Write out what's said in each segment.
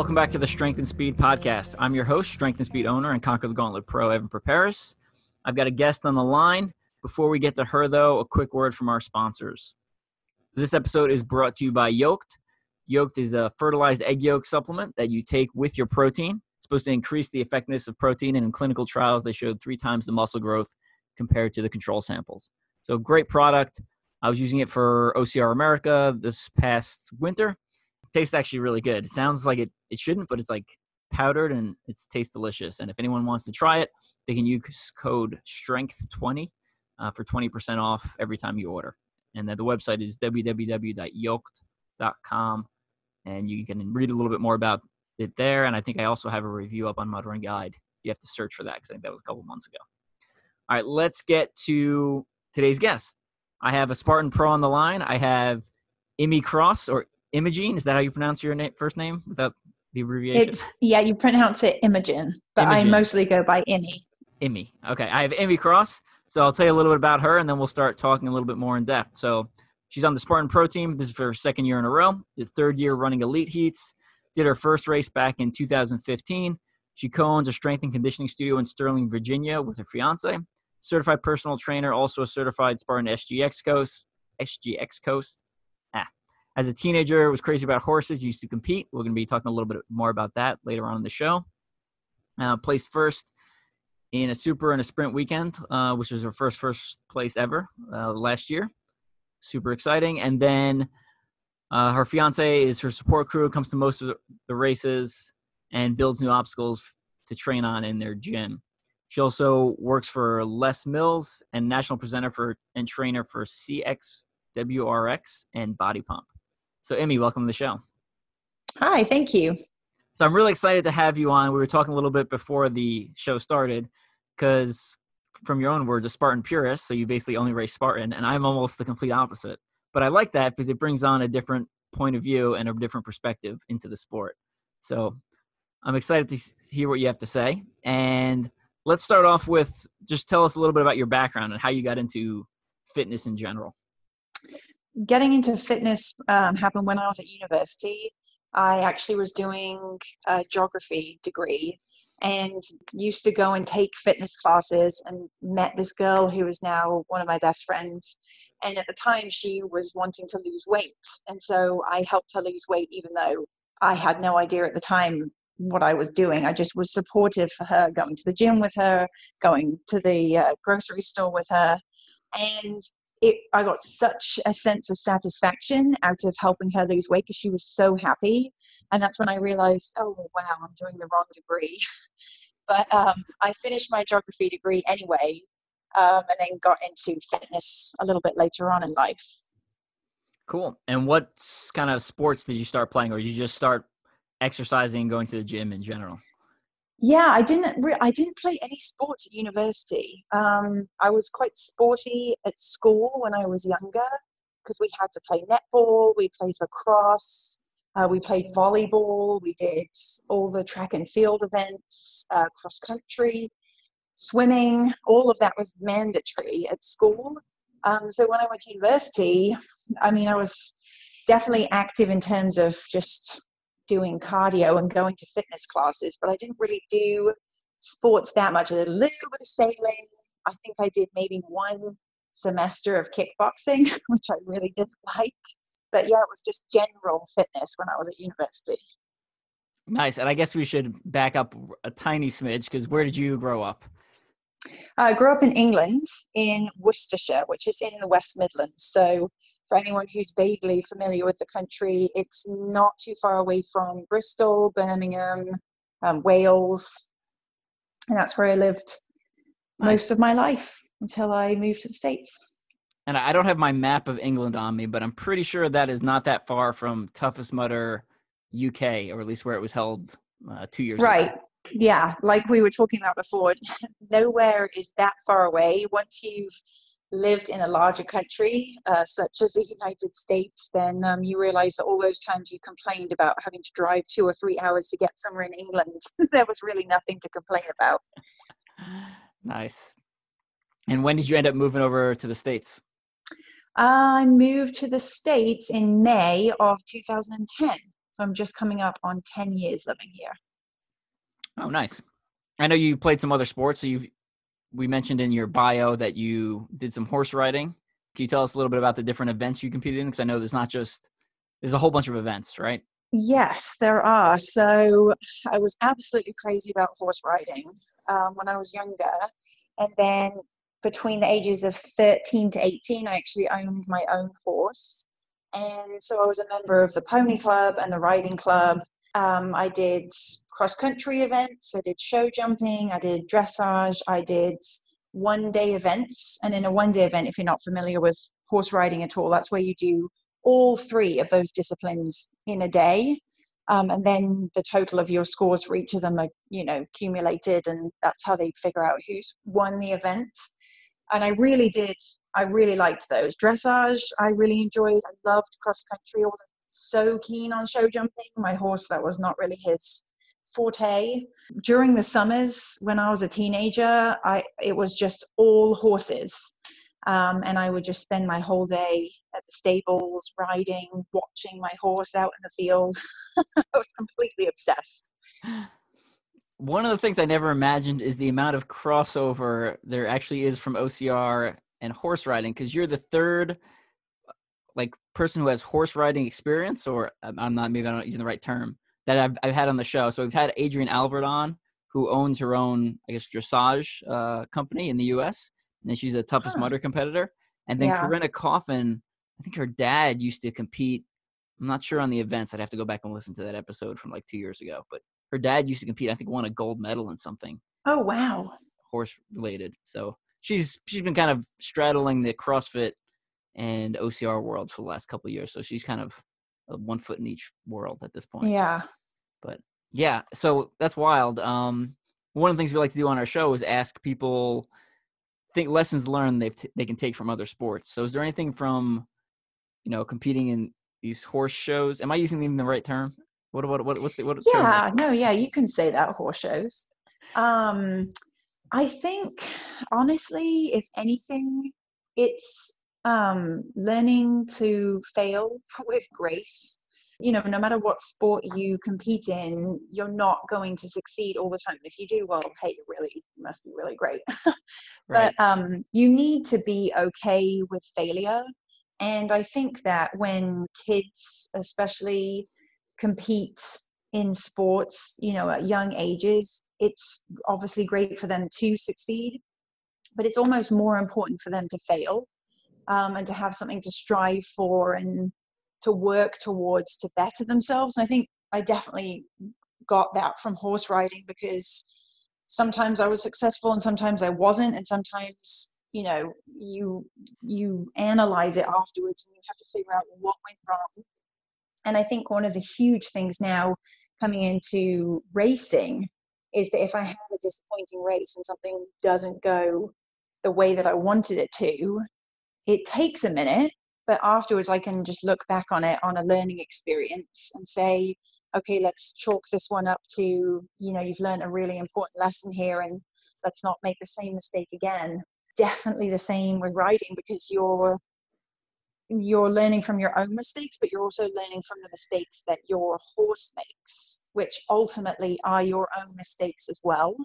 Welcome back to the Strength and Speed podcast. I'm your host, Strength and Speed owner and Conquer the Gauntlet Pro, Evan Perperis. I've got a guest on the line. Before we get to her, though, a quick word from our sponsors. This episode is brought to you by Yoked. Yoked is a fertilized egg yolk supplement that you take with your protein. It's supposed to increase the effectiveness of protein, and in clinical trials, they showed three times the muscle growth compared to the control samples. So, great product. I was using it for OCR America this past winter tastes actually really good. It sounds like it, it shouldn't, but it's like powdered and it tastes delicious. And if anyone wants to try it, they can use code STRENGTH20 uh, for 20% off every time you order. And the website is www.yoked.com. And you can read a little bit more about it there. And I think I also have a review up on Mud Run Guide. You have to search for that because I think that was a couple months ago. All right, let's get to today's guest. I have a Spartan Pro on the line. I have Imi Cross or Imogene. Is that how you pronounce your name, first name without the abbreviation? It's yeah, you pronounce it Imogen, but Imogen. I mostly go by Imi. Imi. Okay, I have Imi Cross, so I'll tell you a little bit about her, and then we'll start talking a little bit more in depth. So she's on the Spartan Pro team. This is her second year in a row. The third year running elite heats. Did her first race back in 2015. She co-owns a strength and conditioning studio in Sterling, Virginia, with her fiance. Certified personal trainer, also a certified Spartan SGX coach. SGX coach as a teenager was crazy about horses. Used to compete. We're going to be talking a little bit more about that later on in the show. Uh, placed first in a super and a sprint weekend uh, which was her first first place ever uh, last year. Super exciting. And then uh, her fiance is her support crew comes to most of the races and builds new obstacles to train on in their gym. She also works for les mills and national presenter for and trainer for CXWORX and body pump so, Imi, welcome to the show. Hi, thank you. So, I'm really excited to have you on. We were talking a little bit before the show started because, from your own words, a Spartan purist, so you basically only race Spartan, and I'm almost the complete opposite. But I like that because it brings on a different point of view and a different perspective into the sport. So, I'm excited to hear what you have to say. And let's start off with just tell us a little bit about your background and how you got into fitness in general getting into fitness um, happened when I was at university. I actually was doing a geography degree and used to go and take fitness classes and met this girl who is now one of my best friends. And at the time, she was wanting to lose weight. And so I helped her lose weight, even though I had no idea at the time what I was doing. I just was supportive for her, going to the gym with her, going to the uh, grocery store with her. And it, I got such a sense of satisfaction out of helping her lose weight because she was so happy. And that's when I realized, oh, wow, I'm doing the wrong degree. but um, I finished my geography degree anyway um, and then got into fitness a little bit later on in life. Cool. And what kind of sports did you start playing, or did you just start exercising, and going to the gym in general? Yeah i didn't re- i didn't play any sports at university. Um, i was quite sporty at school when i was younger because we had to play netball we played lacrosse uh, we played volleyball we did all the track and field events uh, cross country swimming all of that was mandatory at school. Um, so when i went to university i mean i was definitely active in terms of just doing cardio and going to fitness classes, but I didn't really do sports that much. I did a little bit of sailing. I think I did maybe one semester of kickboxing, which I really didn't like. But yeah, it was just general fitness when I was at university. Nice. And I guess we should back up a tiny smidge because where did you grow up? I grew up in England, in Worcestershire, which is in the West Midlands. So for anyone who's vaguely familiar with the country, it's not too far away from Bristol, Birmingham, um, Wales, and that's where I lived nice. most of my life until I moved to the States. And I don't have my map of England on me, but I'm pretty sure that is not that far from Toughest Mudder, UK, or at least where it was held uh, two years right. ago. Right. Yeah, like we were talking about before, nowhere is that far away. Once you've lived in a larger country, uh, such as the United States, then um, you realize that all those times you complained about having to drive two or three hours to get somewhere in England, there was really nothing to complain about. Nice. And when did you end up moving over to the States? I moved to the States in May of 2010. So I'm just coming up on 10 years living here. Oh, nice. I know you played some other sports. So you, we mentioned in your bio that you did some horse riding. Can you tell us a little bit about the different events you competed in? Because I know there's not just there's a whole bunch of events, right? Yes, there are. So I was absolutely crazy about horse riding um, when I was younger, and then between the ages of 13 to 18, I actually owned my own horse. And so I was a member of the pony club and the riding club. Um, I did cross country events, I did show jumping, I did dressage, I did one day events. And in a one day event, if you're not familiar with horse riding at all, that's where you do all three of those disciplines in a day. Um, and then the total of your scores for each of them are, you know, accumulated, and that's how they figure out who's won the event and I really did. I really liked those dressage. I really enjoyed. I loved cross country. So keen on show jumping. My horse that was not really his forte. During the summers when I was a teenager, I it was just all horses. Um, and I would just spend my whole day at the stables, riding, watching my horse out in the field. I was completely obsessed. one of the things I never imagined is the amount of crossover there actually is from OCR and horse riding because you're the third like person who has horse riding experience or I'm not maybe I'm not using the right term that I've I've had on the show. So we've had Adrienne Albert on who owns her own I guess dressage uh, company in the US and she's a toughest huh. mudder competitor. And then yeah. Corinna Coffin, I think her dad used to compete I'm not sure on the events. I'd have to go back and listen to that episode from like two years ago. But her dad used to compete. I think won a gold medal in something. Oh wow! Horse related. So she's she's been kind of straddling the CrossFit and OCR worlds for the last couple years. So she's kind of one foot in each world at this point. Yeah. But yeah, so that's wild. Um, one of the things we like to do on our show is ask people think lessons learned they t- they can take from other sports. So is there anything from you know competing in these horse shows? Am I using even the right term? What what what what's the what? Yeah, no, yeah, you can say that horse shows. Um, I think honestly, if anything, it's um, learning to fail with grace. You know, no matter what sport you compete in, you're not going to succeed all the time. If you do, well, hey, you really you must be really great. but right. um, you need to be okay with failure. And I think that when kids, especially compete in sports, you know, at young ages, it's obviously great for them to succeed, but it's almost more important for them to fail um, and to have something to strive for and to work towards to better themselves. I think I definitely got that from horse riding because sometimes I was successful and sometimes I wasn't, and sometimes you know you you analyze it afterwards and you have to figure out what went wrong and I think one of the huge things now coming into racing is that if I have a disappointing race and something doesn't go the way that I wanted it to, it takes a minute, but afterwards I can just look back on it on a learning experience and say, okay, let's chalk this one up to, you know, you've learned a really important lesson here and let's not make the same mistake again. Definitely the same with riding because you're you're learning from your own mistakes, but you're also learning from the mistakes that your horse makes, which ultimately are your own mistakes as well.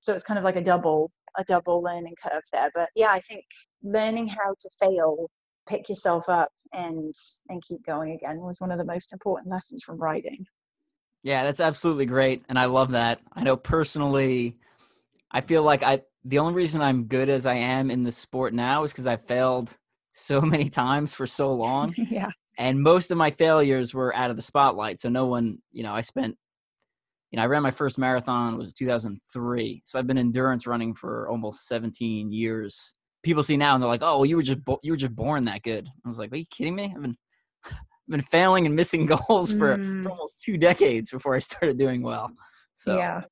So it's kind of like a double a double learning curve there. But yeah, I think learning how to fail, pick yourself up and and keep going again was one of the most important lessons from writing. Yeah, that's absolutely great. And I love that. I know personally I feel like I the only reason I'm good as I am in the sport now is because I failed so many times for so long. yeah. And most of my failures were out of the spotlight. So no one, you know, I spent, you know, I ran my first marathon was 2003. So I've been endurance running for almost 17 years. People see now and they're like, "Oh, well, you were just bo- you were just born that good." I was like, "Are you kidding me? I've been I've been failing and missing goals for, mm. for almost two decades before I started doing well." So yeah,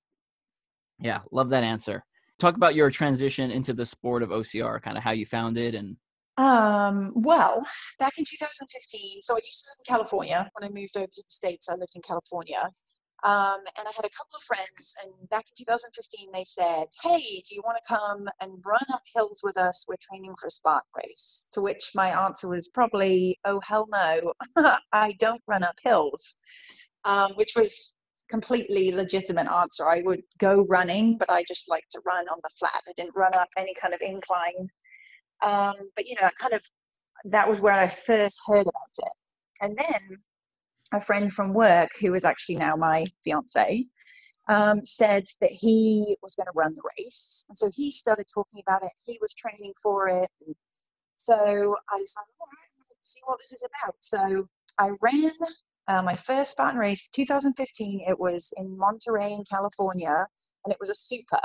Yeah, love that answer. Talk about your transition into the sport of OCR, kind of how you found it and um, well, back in 2015, so I used to live in California. When I moved over to the States, I lived in California. Um, and I had a couple of friends, and back in 2015, they said, Hey, do you want to come and run up hills with us? We're training for a Spartan race. To which my answer was probably, Oh, hell no, I don't run up hills, um, which was completely legitimate answer. I would go running, but I just like to run on the flat. I didn't run up any kind of incline. Um, but you know, kind of that was where I first heard about it. And then a friend from work, who is actually now my fiance, um, said that he was going to run the race. And so he started talking about it. He was training for it. And so I decided, all right, let's see what this is about. So I ran uh, my first Spartan race, 2015. It was in Monterey, in California, and it was a super.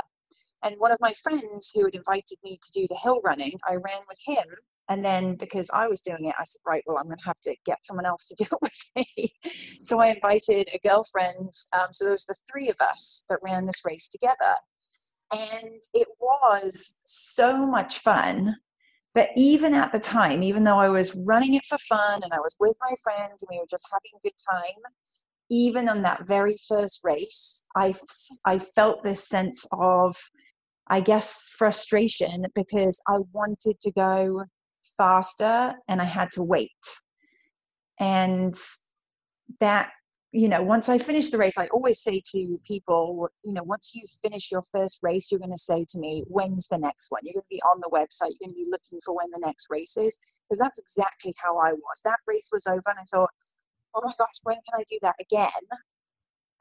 And one of my friends who had invited me to do the hill running, I ran with him. And then because I was doing it, I said, right, well, I'm going to have to get someone else to do it with me. so I invited a girlfriend. Um, so there was the three of us that ran this race together. And it was so much fun. But even at the time, even though I was running it for fun and I was with my friends and we were just having a good time, even on that very first race, I, I felt this sense of I guess, frustration because I wanted to go faster and I had to wait. And that, you know, once I finished the race, I always say to people, you know, once you finish your first race, you're going to say to me, when's the next one? You're going to be on the website, you're going to be looking for when the next race is. Because that's exactly how I was. That race was over, and I thought, oh my gosh, when can I do that again?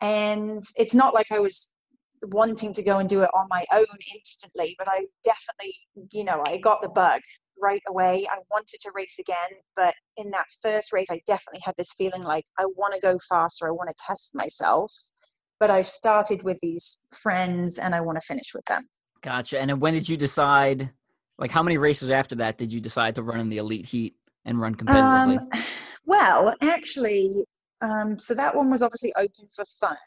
And it's not like I was wanting to go and do it on my own instantly, but I definitely, you know, I got the bug right away. I wanted to race again, but in that first race, I definitely had this feeling like I want to go faster, I want to test myself. But I've started with these friends and I want to finish with them. Gotcha. And when did you decide? Like, how many races after that did you decide to run in the elite heat and run competitively? Um, well, actually, um, so that one was obviously open for fun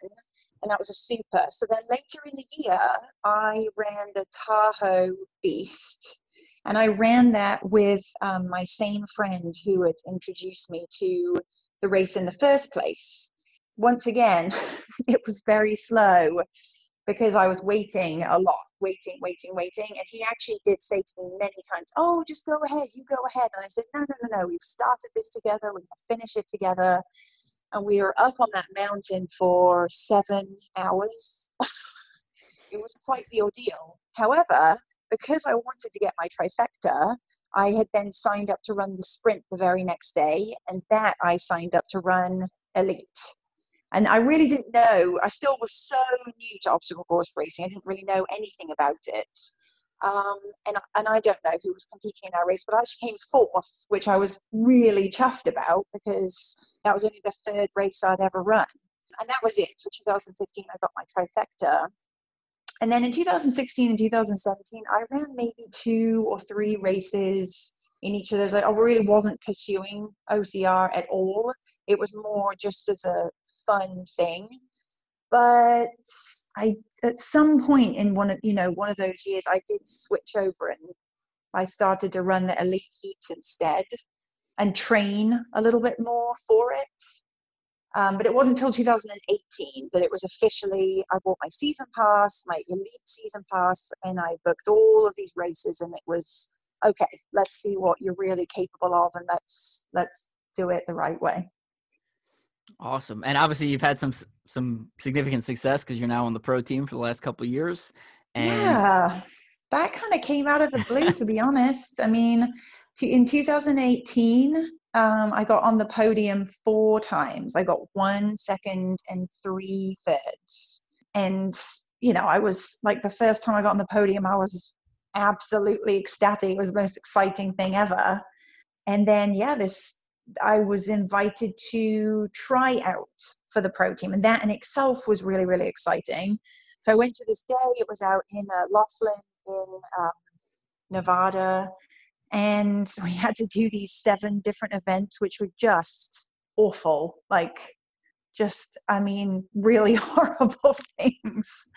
and that was a super. So then later in the year, I ran the Tahoe Beast, and I ran that with um, my same friend who had introduced me to the race in the first place. Once again, it was very slow because I was waiting a lot, waiting, waiting, waiting. And he actually did say to me many times, Oh, just go ahead, you go ahead. And I said, No, no, no, no, we've started this together, we're going to finish it together and we were up on that mountain for seven hours. it was quite the ordeal. However, because I wanted to get my trifecta, I had then signed up to run the sprint the very next day, and that I signed up to run elite. And I really didn't know, I still was so new to obstacle course racing, I didn't really know anything about it. Um, and, and I don't know who was competing in that race, but I actually came fourth, which I was really chuffed about because that was only the third race I'd ever run. And that was it for 2015. I got my trifecta. And then in 2016 and 2017, I ran maybe two or three races in each of those. I really wasn't pursuing OCR at all. It was more just as a fun thing but I at some point in one of you know one of those years I did switch over and I started to run the elite heats instead and train a little bit more for it. Um, but it wasn't until 2018 that it was officially I bought my season pass, my elite season pass, and I booked all of these races and it was okay, let's see what you're really capable of and let's let's do it the right way. Awesome. And obviously you've had some some significant success because you're now on the pro team for the last couple of years. And yeah, that kind of came out of the blue, to be honest. I mean, in 2018, um, I got on the podium four times. I got one second and three thirds. And, you know, I was like the first time I got on the podium, I was absolutely ecstatic. It was the most exciting thing ever. And then, yeah, this I was invited to try out for the pro team, and that in itself was really, really exciting. So I went to this day. It was out in uh, Laughlin in um, Nevada, and we had to do these seven different events, which were just awful, like just, I mean, really horrible things.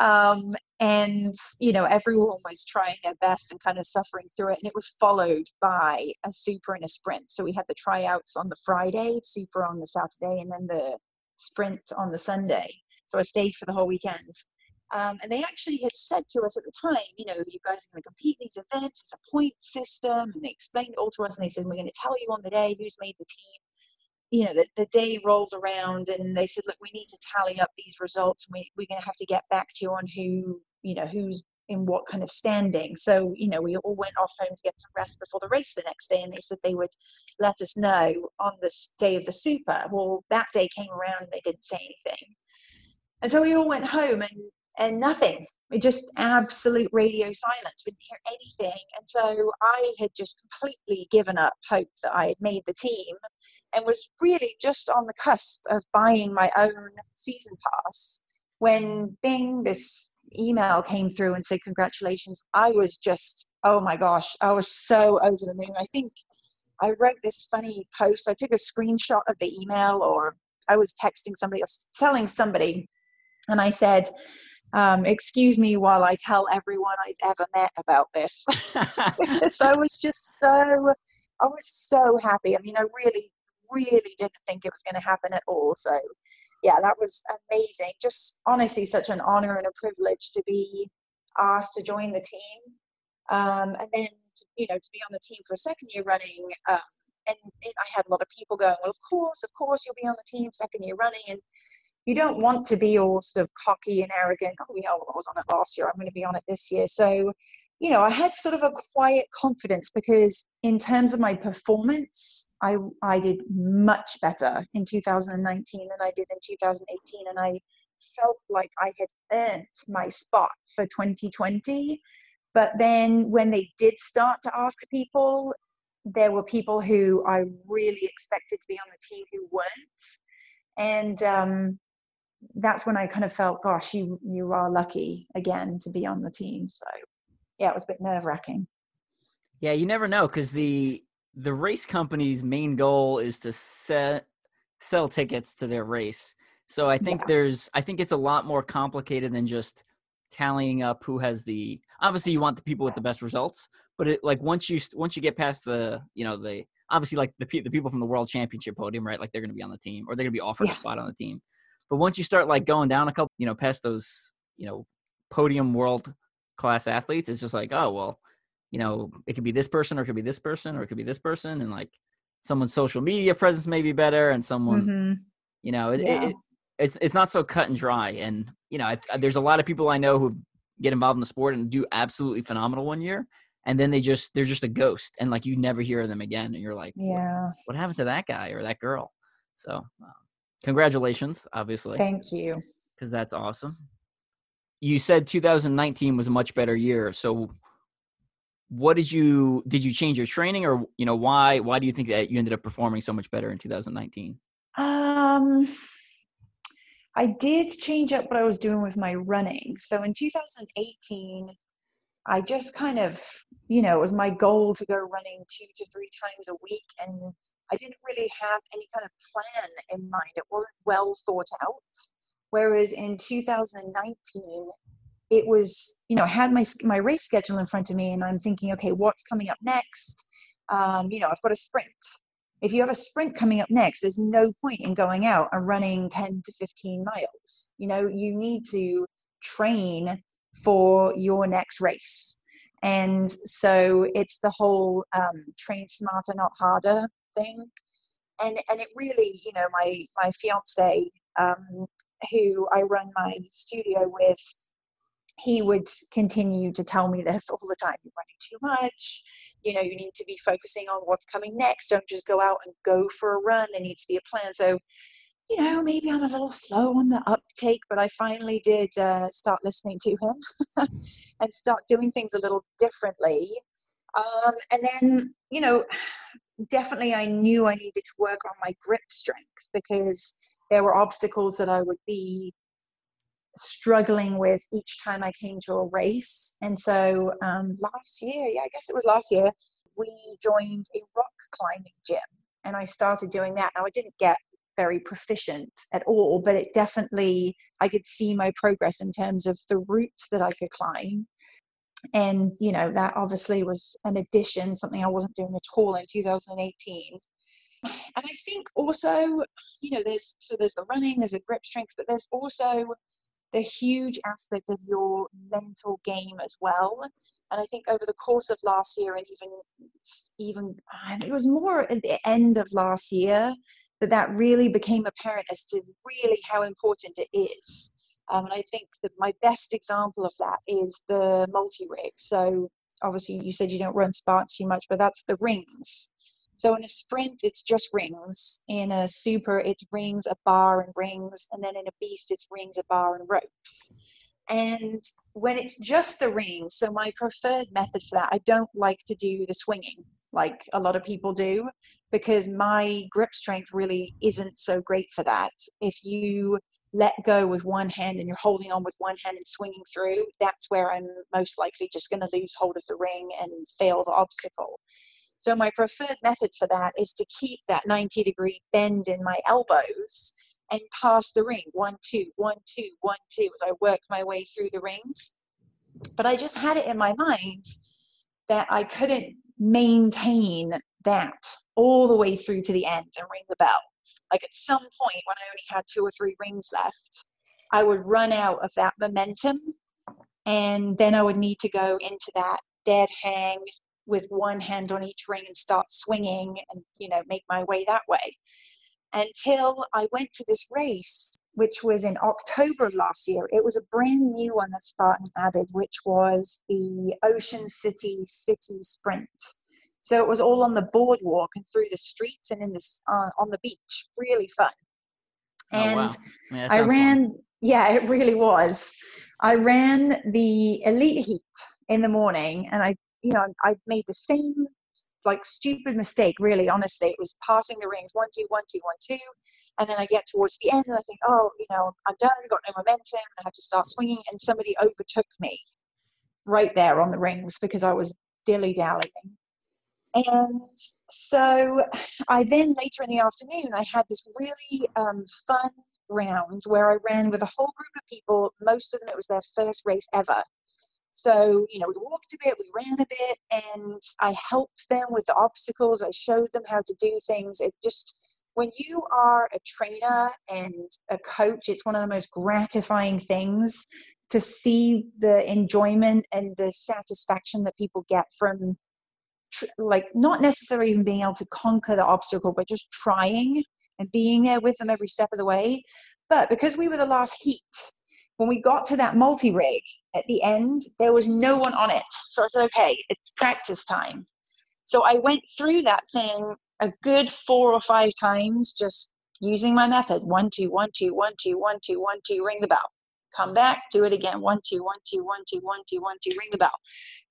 Um, and, you know, everyone was trying their best and kind of suffering through it. And it was followed by a super and a sprint. So we had the tryouts on the Friday, super on the Saturday, and then the sprint on the Sunday. So I stayed for the whole weekend. Um, and they actually had said to us at the time, you know, you guys are going to compete these events. It's a point system. And they explained it all to us. And they said, we're going to tell you on the day who's made the team. You know, the, the day rolls around and they said, look, we need to tally up these results. And we, we're going to have to get back to you on who, you know, who's in what kind of standing. So, you know, we all went off home to get some rest before the race the next day, and they said they would let us know on the day of the super. Well, that day came around and they didn't say anything. And so we all went home and and nothing. It just absolute radio silence. We didn't hear anything. And so I had just completely given up hope that I had made the team and was really just on the cusp of buying my own season pass when bing this email came through and said congratulations i was just oh my gosh i was so over the moon i think i wrote this funny post i took a screenshot of the email or i was texting somebody or telling somebody and i said um, excuse me while I tell everyone I've ever met about this. so I was just so, I was so happy. I mean, I really, really didn't think it was going to happen at all. So, yeah, that was amazing. Just honestly, such an honor and a privilege to be asked to join the team. Um, and then, you know, to be on the team for a second year running. Um, and, and I had a lot of people going, well, of course, of course, you'll be on the team second year running. And you don't want to be all sort of cocky and arrogant. Oh, you know, I was on it last year. I'm going to be on it this year. So, you know, I had sort of a quiet confidence because in terms of my performance, I I did much better in 2019 than I did in 2018, and I felt like I had earned my spot for 2020. But then when they did start to ask people, there were people who I really expected to be on the team who weren't. And um, that's when I kind of felt, gosh, you you are lucky again to be on the team. So yeah, it was a bit nerve wracking. Yeah, you never know because the the race company's main goal is to set sell tickets to their race. So I think yeah. there's I think it's a lot more complicated than just tallying up who has the obviously you want the people with the best results, but it like once you once you get past the you know the obviously like the the people from the world championship podium, right? Like they're going to be on the team or they're going to be offered yeah. a spot on the team. But once you start like going down a couple, you know, past those, you know, podium world class athletes, it's just like, oh well, you know, it could be this person or it could be this person or it could be this person, and like someone's social media presence may be better, and someone, mm-hmm. you know, it, yeah. it, it, it's it's not so cut and dry. And you know, I, there's a lot of people I know who get involved in the sport and do absolutely phenomenal one year, and then they just they're just a ghost, and like you never hear of them again, and you're like, yeah, what, what happened to that guy or that girl? So. Um, congratulations, obviously. Thank you. Because that's awesome. You said 2019 was a much better year. So what did you did you change your training or you know why why do you think that you ended up performing so much better in 2019 um i did change up what i was doing with my running so in 2018 i just kind of you know it was my goal to go running two to three times a week and I didn't really have any kind of plan in mind. It wasn't well thought out. Whereas in 2019, it was, you know, I had my, my race schedule in front of me and I'm thinking, okay, what's coming up next? Um, you know, I've got a sprint. If you have a sprint coming up next, there's no point in going out and running 10 to 15 miles. You know, you need to train for your next race. And so it's the whole um, train smarter, not harder thing. And and it really, you know, my my fiance, um, who I run my studio with, he would continue to tell me this all the time. You're running too much. You know, you need to be focusing on what's coming next. Don't just go out and go for a run. There needs to be a plan. So, you know, maybe I'm a little slow on the uptake, but I finally did uh, start listening to him and start doing things a little differently. Um, and then, you know, definitely I knew I needed to work on my grip strength because there were obstacles that I would be struggling with each time I came to a race. And so um, last year, yeah, I guess it was last year, we joined a rock climbing gym and I started doing that. Now I didn't get very proficient at all, but it definitely, I could see my progress in terms of the routes that I could climb. And, you know, that obviously was an addition, something I wasn't doing at all in 2018. And I think also, you know, there's so there's the running, there's a grip strength, but there's also the huge aspect of your mental game as well. And I think over the course of last year, and even even it was more at the end of last year that that really became apparent as to really how important it is. Um, and I think that my best example of that is the multi rig. So obviously, you said you don't run Spartans too much, but that's the rings. So in a sprint, it's just rings. In a super, it's rings, a bar, and rings. And then in a beast, it's rings, a bar, and ropes. And when it's just the rings, so my preferred method for that, I don't like to do the swinging like a lot of people do because my grip strength really isn't so great for that. If you let go with one hand and you're holding on with one hand and swinging through, that's where I'm most likely just going to lose hold of the ring and fail the obstacle. So my preferred method for that is to keep that 90 degree bend in my elbows and pass the ring one, two, one, two, one, two as I work my way through the rings. But I just had it in my mind that I couldn't maintain that all the way through to the end and ring the bell. Like at some point when I only had two or three rings left, I would run out of that momentum and then I would need to go into that dead hang with one hand on each ring and start swinging and you know make my way that way. Until i went to this race which was in october last year it was a brand new one that spartan added which was the ocean city city sprint so it was all on the boardwalk and through the streets and in this uh, on the beach. Really fun. And oh, wow. yeah, i ran fun. yeah it really was. I ran the elite heat in the morning and i you know, I made the same like stupid mistake really honestly. It was passing the rings one two one two one two and then i get towards the end and i think oh you know i'm done got no momentum i have to start swinging and somebody overtook me right there on the rings because i was dilly dallying and so i then later in the afternoon i had this really um, fun round where i ran with a whole group of people most of them it was their first race ever so, you know, we walked a bit, we ran a bit, and I helped them with the obstacles. I showed them how to do things. It just, when you are a trainer and a coach, it's one of the most gratifying things to see the enjoyment and the satisfaction that people get from, like, not necessarily even being able to conquer the obstacle, but just trying and being there with them every step of the way. But because we were the last heat, when we got to that multi rig at the end, there was no one on it. So I said, okay, it's practice time. So I went through that thing a good four or five times, just using my method one, two, one, two, one, two, one, two, one, two, ring the bell. Come back, do it again. One, two, one, two, one, two, one, two, one, two, ring the bell.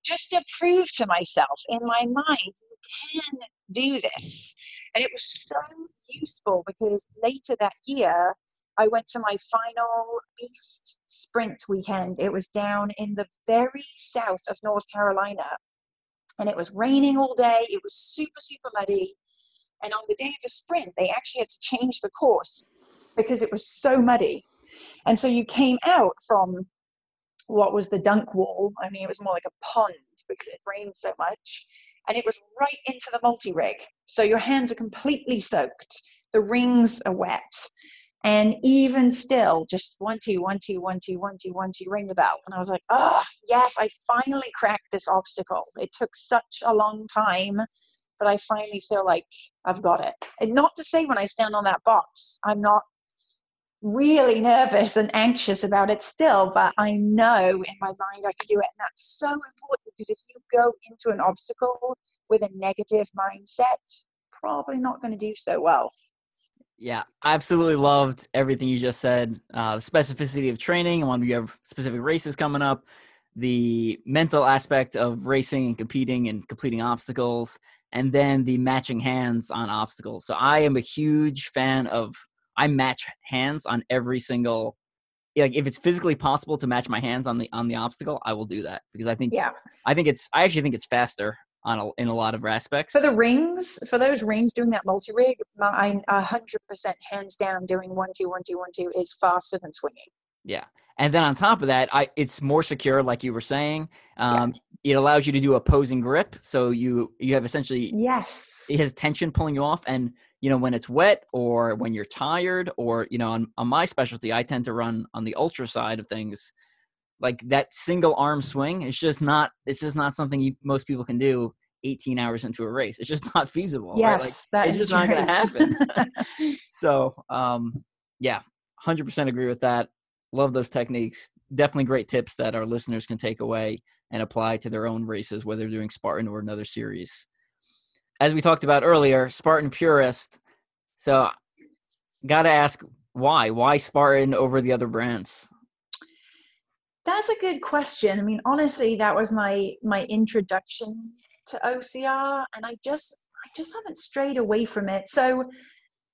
Just to prove to myself in my mind, you can do this. And it was so useful because later that year, I went to my final Beast sprint weekend. It was down in the very south of North Carolina. And it was raining all day. It was super, super muddy. And on the day of the sprint, they actually had to change the course because it was so muddy. And so you came out from what was the dunk wall. I mean, it was more like a pond because it rained so much. And it was right into the multi rig. So your hands are completely soaked. The rings are wet. And even still, just one, two, one, two, one, two, one, two, one, two, ring the bell. And I was like, oh, yes, I finally cracked this obstacle. It took such a long time, but I finally feel like I've got it. And not to say when I stand on that box, I'm not really nervous and anxious about it still, but I know in my mind I can do it. And that's so important because if you go into an obstacle with a negative mindset, probably not going to do so well. Yeah, I absolutely loved everything you just said. Uh, the specificity of training, and when you have specific races coming up, the mental aspect of racing and competing and completing obstacles, and then the matching hands on obstacles. So I am a huge fan of I match hands on every single like if it's physically possible to match my hands on the on the obstacle, I will do that because I think yeah I think it's I actually think it's faster on a, in a lot of aspects. For the rings, for those rings doing that multi rig, my hundred percent hands down doing one two one two one two is faster than swinging. Yeah, and then on top of that, I it's more secure, like you were saying. Um, yeah. It allows you to do opposing grip, so you you have essentially yes, it has tension pulling you off, and you know when it's wet or when you're tired or you know on, on my specialty, I tend to run on the ultra side of things. Like that single arm swing it's just not it's just not something you, most people can do 18 hours into a race. It's just not feasible yes right? like, it's just true. not going to happen. So um yeah 100% agree with that. Love those techniques. Definitely great tips that our listeners can take away and apply to their own races whether they're doing spartan or another series as we talked about earlier spartan purist so gotta ask why why spartan over the other brands that's a good question. I mean, honestly, that was my my introduction to OCR, and I just I just haven't strayed away from it. So,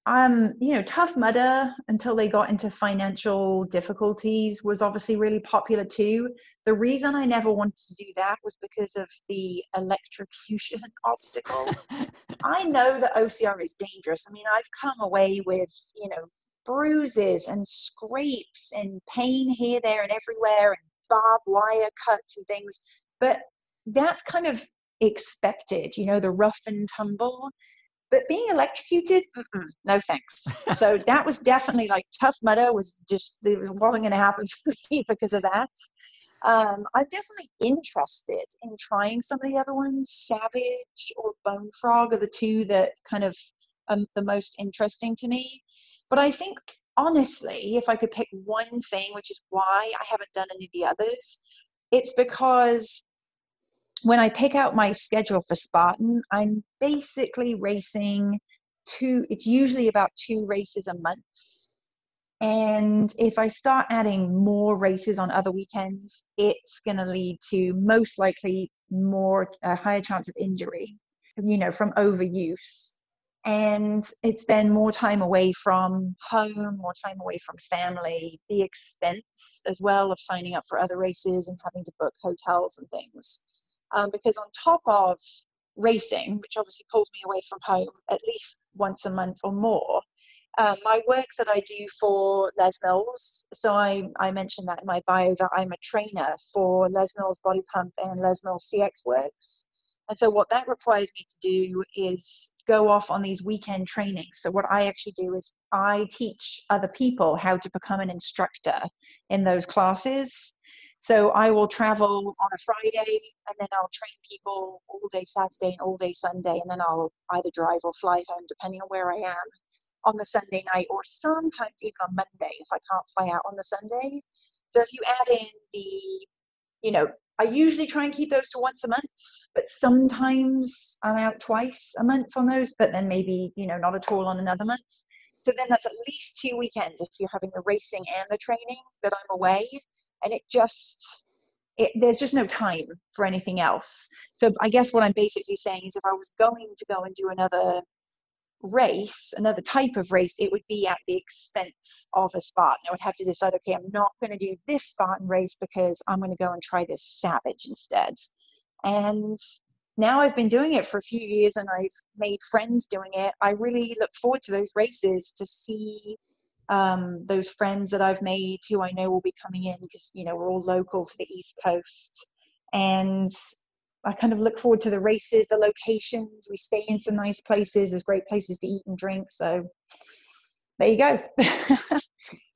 um, you know, Tough Mudder until they got into financial difficulties was obviously really popular too. The reason I never wanted to do that was because of the electrocution obstacle. I know that OCR is dangerous. I mean, I've come away with you know bruises and scrapes and pain here, there, and everywhere, and barbed wire cuts and things. But that's kind of expected, you know, the rough and tumble. But being electrocuted, no thanks. so that was definitely like Tough Mudder was just it wasn't going to happen for me because of that. Um, I'm definitely interested in trying some of the other ones. Savage or Bone Frog are the two that kind of um, the most interesting to me. But I think honestly, if I could pick one thing, which is why I haven't done any of the others, it's because when I pick out my schedule for Spartan, I'm basically racing two, it's usually about two races a month. And if I start adding more races on other weekends, it's going to lead to most likely more, a higher chance of injury, you know, from overuse and it's then more time away from home, more time away from family, the expense as well of signing up for other races and having to book hotels and things. Um, because on top of racing, which obviously pulls me away from home at least once a month or more, um, my work that I do for Les Mills, so I, I mentioned that in my bio that I'm a trainer for Les Mills Body Pump and Les Mills CX Works. And so, what that requires me to do is go off on these weekend trainings. So, what I actually do is I teach other people how to become an instructor in those classes. So, I will travel on a Friday and then I'll train people all day Saturday and all day Sunday. And then I'll either drive or fly home, depending on where I am on the Sunday night, or sometimes even on Monday if I can't fly out on the Sunday. So, if you add in the you know, I usually try and keep those to once a month, but sometimes I'm out twice a month on those, but then maybe, you know, not at all on another month. So then that's at least two weekends if you're having the racing and the training that I'm away. And it just, it, there's just no time for anything else. So I guess what I'm basically saying is if I was going to go and do another race, another type of race, it would be at the expense of a Spartan. I would have to decide, okay, I'm not going to do this Spartan race because I'm going to go and try this Savage instead. And now I've been doing it for a few years and I've made friends doing it. I really look forward to those races to see um, those friends that I've made who I know will be coming in because, you know, we're all local for the East Coast. And I kind of look forward to the races, the locations. We stay in some nice places. There's great places to eat and drink. So there you go.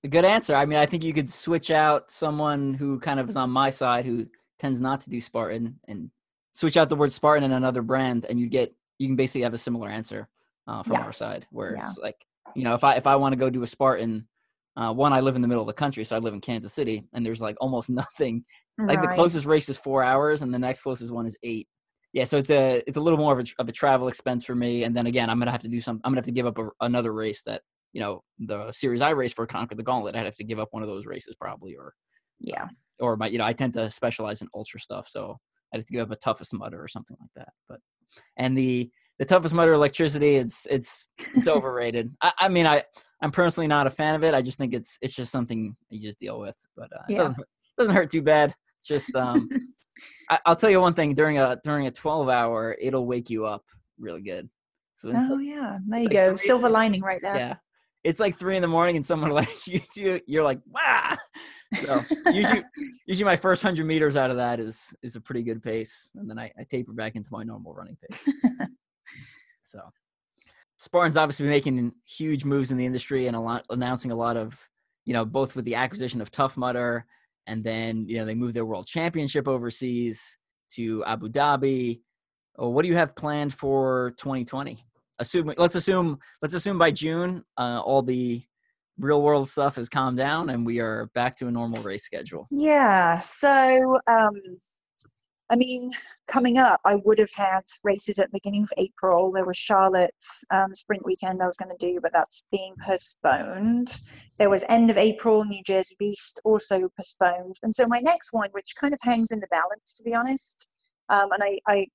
a good answer. I mean, I think you could switch out someone who kind of is on my side who tends not to do Spartan and switch out the word Spartan and another brand, and you get you can basically have a similar answer uh, from yes. our side. Where yeah. it's like, you know, if I if I want to go do a Spartan, uh, one I live in the middle of the country, so I live in Kansas City, and there's like almost nothing like right. the closest race is four hours, and the next closest one is eight. Yeah, so it's a it's a little more of a, of a travel expense for me. And then again, I'm gonna have to do some. I'm gonna have to give up a, another race that you know the series I race for Conquer the Gauntlet. I'd have to give up one of those races probably, or yeah, or my you know I tend to specialize in ultra stuff, so I'd have to give up a toughest mudder or something like that. But and the the toughest mudder electricity, it's it's it's overrated. I, I mean, I I'm personally not a fan of it. I just think it's it's just something you just deal with, but uh, yeah. it doesn't doesn't hurt too bad. It's just um, I, will tell you one thing during a during a 12 hour, it'll wake you up really good. So oh yeah, there you like go. Silver lining right there. Yeah, it's like three in the morning and someone like you, you you're like wow. So usually, usually my first hundred meters out of that is is a pretty good pace, and then I, I taper back into my normal running pace. So, Spartan's obviously making huge moves in the industry and a lot announcing a lot of you know both with the acquisition of Tough Mudder, and then you know they moved their world championship overseas to Abu Dhabi. Oh, what do you have planned for 2020? Assume let's assume let's assume by June uh, all the real world stuff has calmed down and we are back to a normal race schedule. Yeah. So um, I mean, coming up, I would have had races at the beginning of April. There was Charlotte's um, sprint weekend I was going to do, but that's being postponed. There was end of April, New Jersey Beast also postponed. And so my next one, which kind of hangs in the balance, to be honest, um, and I, I,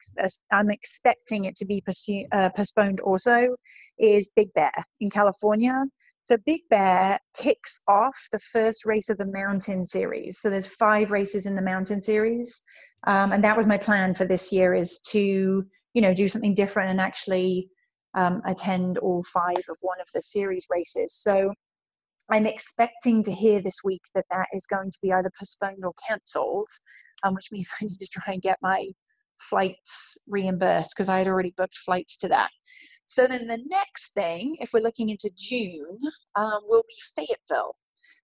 I'm expecting it to be pursue, uh, postponed also, is Big Bear in California. So Big Bear kicks off the first race of the Mountain Series. So there's five races in the Mountain Series, um, and that was my plan for this year is to you know do something different and actually um, attend all five of one of the series races. So I'm expecting to hear this week that that is going to be either postponed or cancelled, um, which means I need to try and get my flights reimbursed because I had already booked flights to that. So then the next thing, if we're looking into June, um, will be Fayetteville.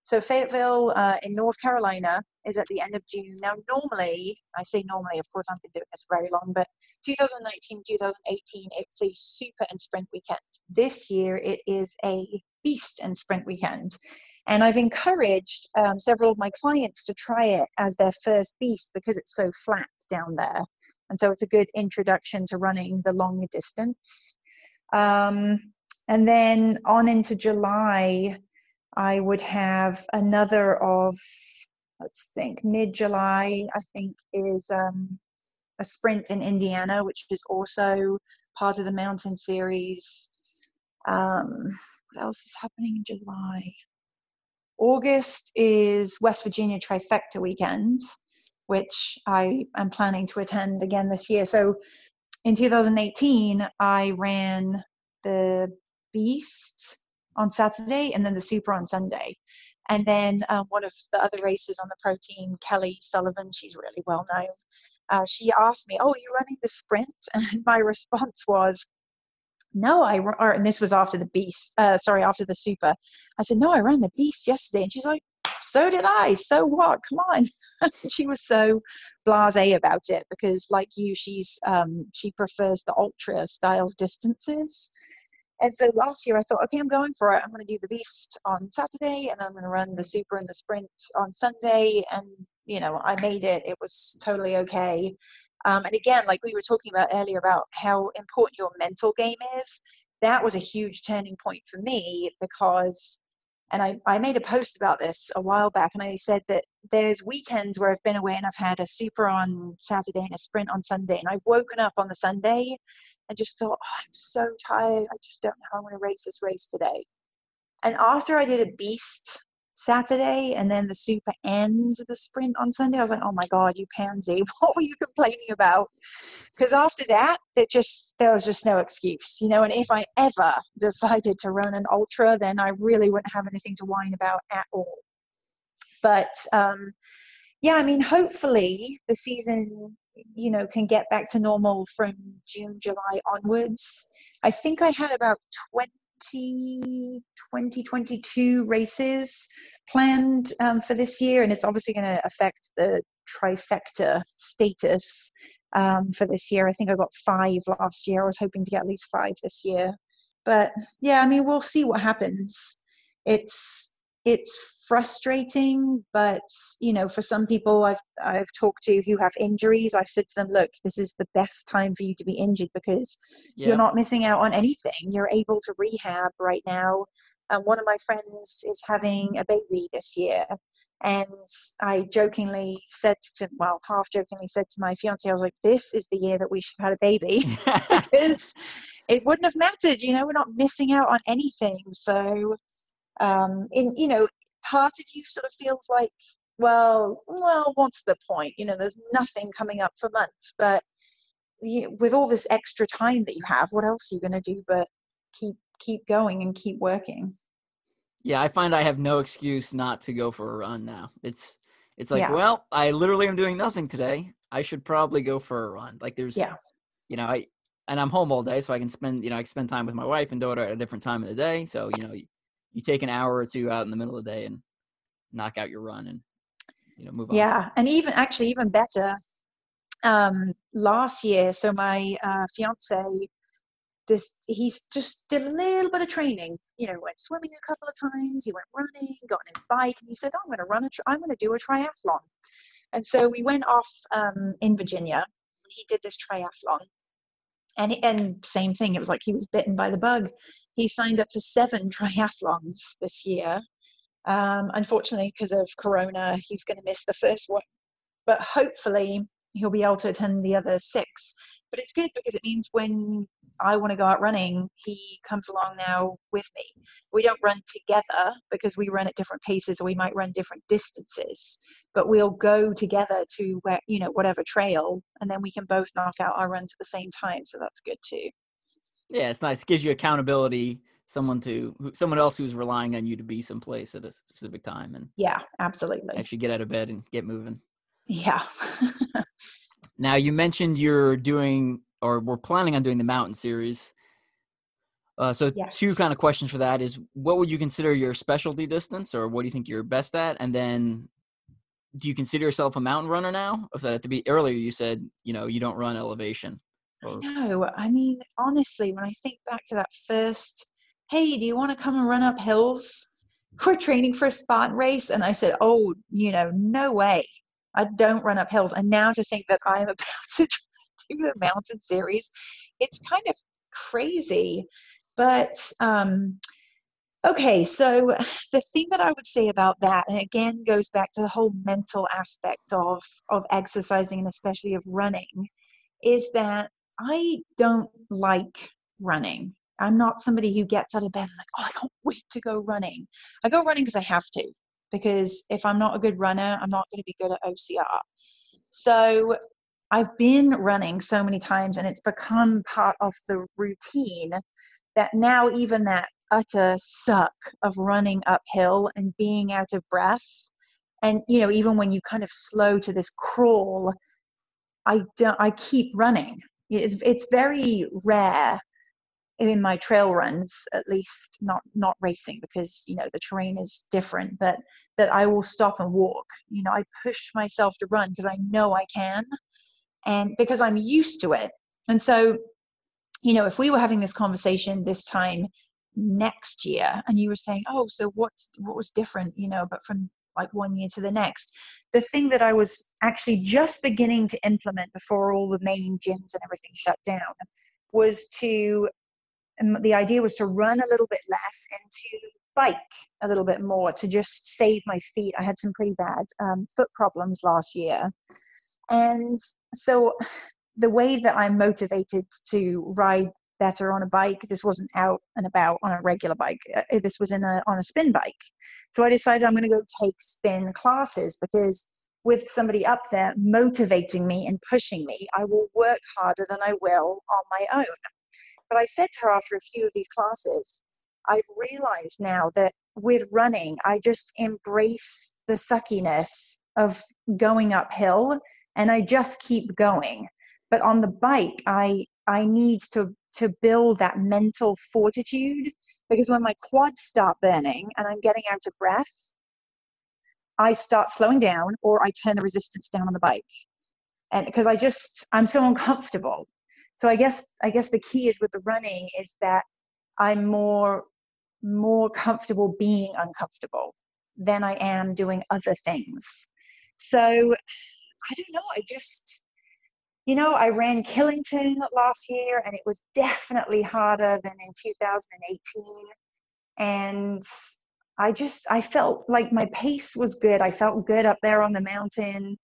So Fayetteville uh, in North Carolina is at the end of June. Now, normally, I say normally, of course, I've been doing this very long, but 2019, 2018, it's a super and sprint weekend. This year, it is a beast and sprint weekend. And I've encouraged um, several of my clients to try it as their first beast because it's so flat down there. And so it's a good introduction to running the longer distance. Um, and then on into July, I would have another of, let's think, mid July, I think, is um, a sprint in Indiana, which is also part of the mountain series. Um, what else is happening in July? August is West Virginia Trifecta weekend, which I am planning to attend again this year. So in 2018, I ran the Beast on Saturday and then the Super on Sunday. And then um, one of the other races on the pro team, Kelly Sullivan, she's really well known. Uh, she asked me, "Oh, you're running the sprint?" And my response was, "No, I." Or, and this was after the beast. Uh, sorry, after the super. I said, "No, I ran the beast yesterday." And she's like, "So did I. So what? Come on." she was so blasé about it because, like you, she's um, she prefers the ultra style distances. And so last year I thought, okay, I'm going for it. I'm going to do the beast on Saturday and then I'm going to run the super and the sprint on Sunday. And, you know, I made it. It was totally okay. Um, and again, like we were talking about earlier about how important your mental game is, that was a huge turning point for me because and I, I made a post about this a while back and I said that there's weekends where I've been away and I've had a super on Saturday and a sprint on Sunday and I've woken up on the Sunday and just thought, oh, I'm so tired. I just don't know how I'm going to race this race today. And after I did a beast Saturday and then the super and the sprint on Sunday, I was like, oh my God, you pansy, what were you complaining about? Because after that, it just there was just no excuse, you know. And if I ever decided to run an ultra, then I really wouldn't have anything to whine about at all. But um, yeah, I mean, hopefully the season you know can get back to normal from June, July onwards. I think I had about 20 2022 races planned um, for this year, and it's obviously going to affect the trifecta status um, for this year. I think I got five last year. I was hoping to get at least five this year. But yeah, I mean, we'll see what happens. It's it's frustrating but you know for some people i've i've talked to who have injuries i've said to them look this is the best time for you to be injured because yeah. you're not missing out on anything. You're able to rehab right now. Um, one of my friends is having a baby this year and i jokingly said to well half jokingly said to my fiance i was like this is the year that we should have had a baby because it wouldn't have mattered you know we're not missing out on anything. So um, in you know part of you sort of feels like well, well, what's the point? You know, there's nothing coming up for months, but you, with all this extra time that you have, what else are you going to do but keep keep going and keep working? Yeah, I find I have no excuse not to go for a run now. It's it's like, Yeah. well, I literally am doing nothing today. I should probably go for a run. Like there's Yeah. you know, I and I'm home all day so I can spend, you know, I can spend time with my wife and daughter at a different time of the day. So, you know, you, take an hour or two out in the middle of the day and knock out your run and you know, move on. Yeah, and even actually even better, um, last year. So my uh, fiance, this he's just did a little bit of training. You know, went swimming a couple of times. He went running, got on his bike, and he said, "Oh, "I'm going to run a. Tri- I'm going to do a triathlon." And so we went off um, in Virginia. He did this triathlon, and and same thing. It was like he was bitten by the bug. He signed up for seven triathlons this year. Um, unfortunately, because of Corona, he's going to miss the first one. But hopefully, he'll be able to attend the other six. But it's good because it means when I want to go out running, he comes along now with me. We don't run together because we run at different paces or we might run different distances, but we'll go together to where, you know, whatever trail, and then we can both knock out our runs at the same time. So that's good too. Yeah, it's nice. It gives you accountability, someone to someone else who's relying on you to be someplace at a specific time and Yeah, absolutely. actually get out of bed and get moving. Yeah. Now you mentioned you're doing or we're planning on doing the mountain series. Uh, so two kind of questions for that is what would you consider your specialty distance or what do you think you're best at? And then do you consider yourself a mountain runner now? Or that to be earlier you said, you know, you don't run elevation. Or, No, I mean, honestly, when I think back to that first, hey, do you want to come and run up hills? We're training for a Spartan race. And I said, oh, you know, no way. I don't run up hills. And now to think that I'm about to do the mountain series, it's kind of crazy. But um, okay, so the thing that I would say about that, and again goes back to the whole mental aspect of of exercising and especially of running, is that I don't like running. I'm not somebody who gets out of bed and like, oh, I can't wait to go running. I go running because I have to, because if I'm not a good runner, I'm not going to be good at OCR. So I've been running so many times and it's become part of the routine that now even that utter suck of running uphill and being out of breath and you know even when you kind of slow to this crawl i don't i keep running. It's, it's very rare in my trail runs at least not not racing because you know the terrain is different but that i will stop and walk. You know i push myself to run because i know i can and because i'm used to it. And so you know if we were having this conversation this time next year and you were saying oh so what's what was different you know but from like one year to the next? The thing that i was actually just beginning to implement before all the main gyms and everything shut down was to and the idea was to run a little bit less and to bike a little bit more to just save my feet. I had some pretty bad um, foot problems last year and so the way that i'm motivated to ride better on a bike this wasn't out and about on a regular bike uh, this was in a on a spin bike. So i decided i'm going to go take spin classes because with somebody up there motivating me and pushing me i will work harder than i will on my own. But i said to her after a few of these classes i've realized now that with running i just embrace the suckiness of going uphill and i just keep going. But on the bike i i need to to build that mental fortitude because when my quads start burning and i'm getting out of breath i start slowing down or i turn the resistance down on the bike. And because i just i'm so uncomfortable. So i guess i guess the key is with the running is that i'm more more comfortable being uncomfortable than i am doing other things. So i don't know i just you know, I ran Killington last year and it was definitely harder than in 2018. And I just, I felt like my pace was good. I felt good up there on the mountain.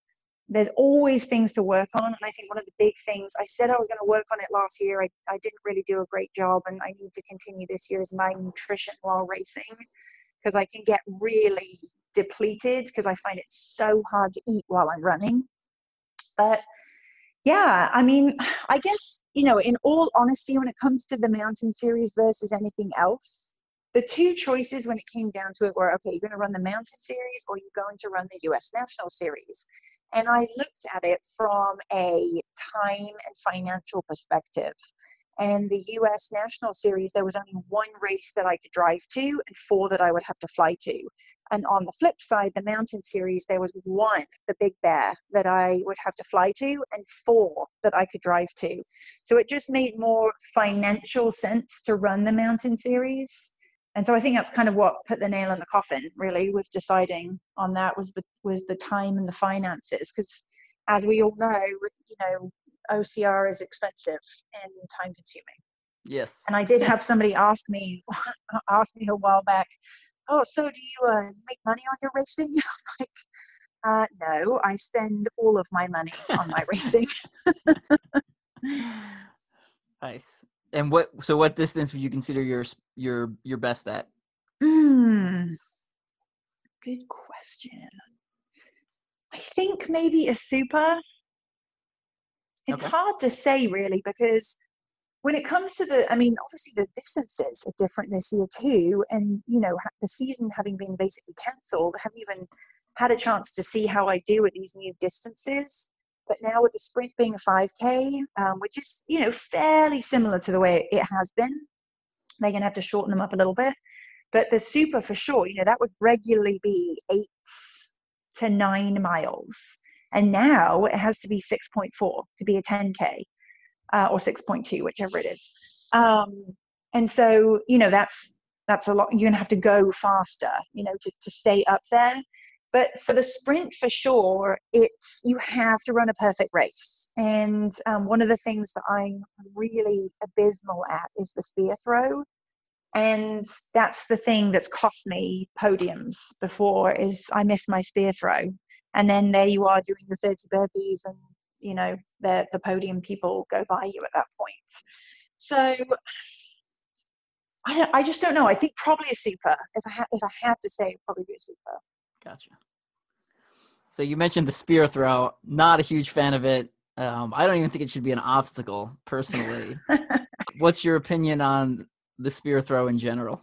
There's always things to work on. And I think one of the big things, I said I was going to work on it last year. I, I didn't really do a great job and I need to continue this year is my nutrition while racing because I can get really depleted because I find it so hard to eat while I'm running. But yeah, I mean, I guess, you know, in all honesty, when it comes to the mountain series versus anything else, the two choices when it came down to it were okay, you're going to run the mountain series or you're going to run the US national series. And I looked at it from a time and financial perspective. And the US National Series, there was only one race that I could drive to and four that I would have to fly to. And on the flip side, the Mountain Series, there was one, the Big Bear, that I would have to fly to and four that I could drive to. So it just made more financial sense to run the Mountain Series. And so I think that's kind of what put the nail in the coffin, really, with deciding on that was the was the time and the finances. Because as we all know, you know, OCR is expensive and time consuming. Yes. And I did have somebody ask me ask me a while back, "Oh, so do you uh, make money on your racing?" like, uh, no, I spend all of my money on my racing. nice. And what? So, what distance would you consider your your your best at? Mm, good question. I think maybe a super it's okay. hard to say really because when it comes to the, I mean, obviously the distances are different this year too, and you know the season having been basically cancelled, I haven't even had a chance to see how I do at these new distances. But now with the sprint being a 5K, um, which is you know fairly similar to the way it has been, they're going to have to shorten them up a little bit. But the super for sure, you know, that would regularly be eight to nine miles. And now it has to be 6.4 to be a 10K uh, or 6.2, whichever it is. Um, and so, you know, that's that's a lot. You're going to have to go faster, you know, to, to stay up there. But for the sprint, for sure, it's you have to run a perfect race. And um, one of the things that I'm really abysmal at is the spear throw and that's the thing that's cost me podiums before is i miss my spear throw and then there you are doing your 30 burpees and you know the the podium people go by you at that point. So I, don't, I just don't know. I think probably a super if i had if i had to say probably be a super. Gotcha. So you mentioned the spear throw. Not a huge fan of it. Um, i don't even think it should be an obstacle personally. What's your opinion on the spear throw in general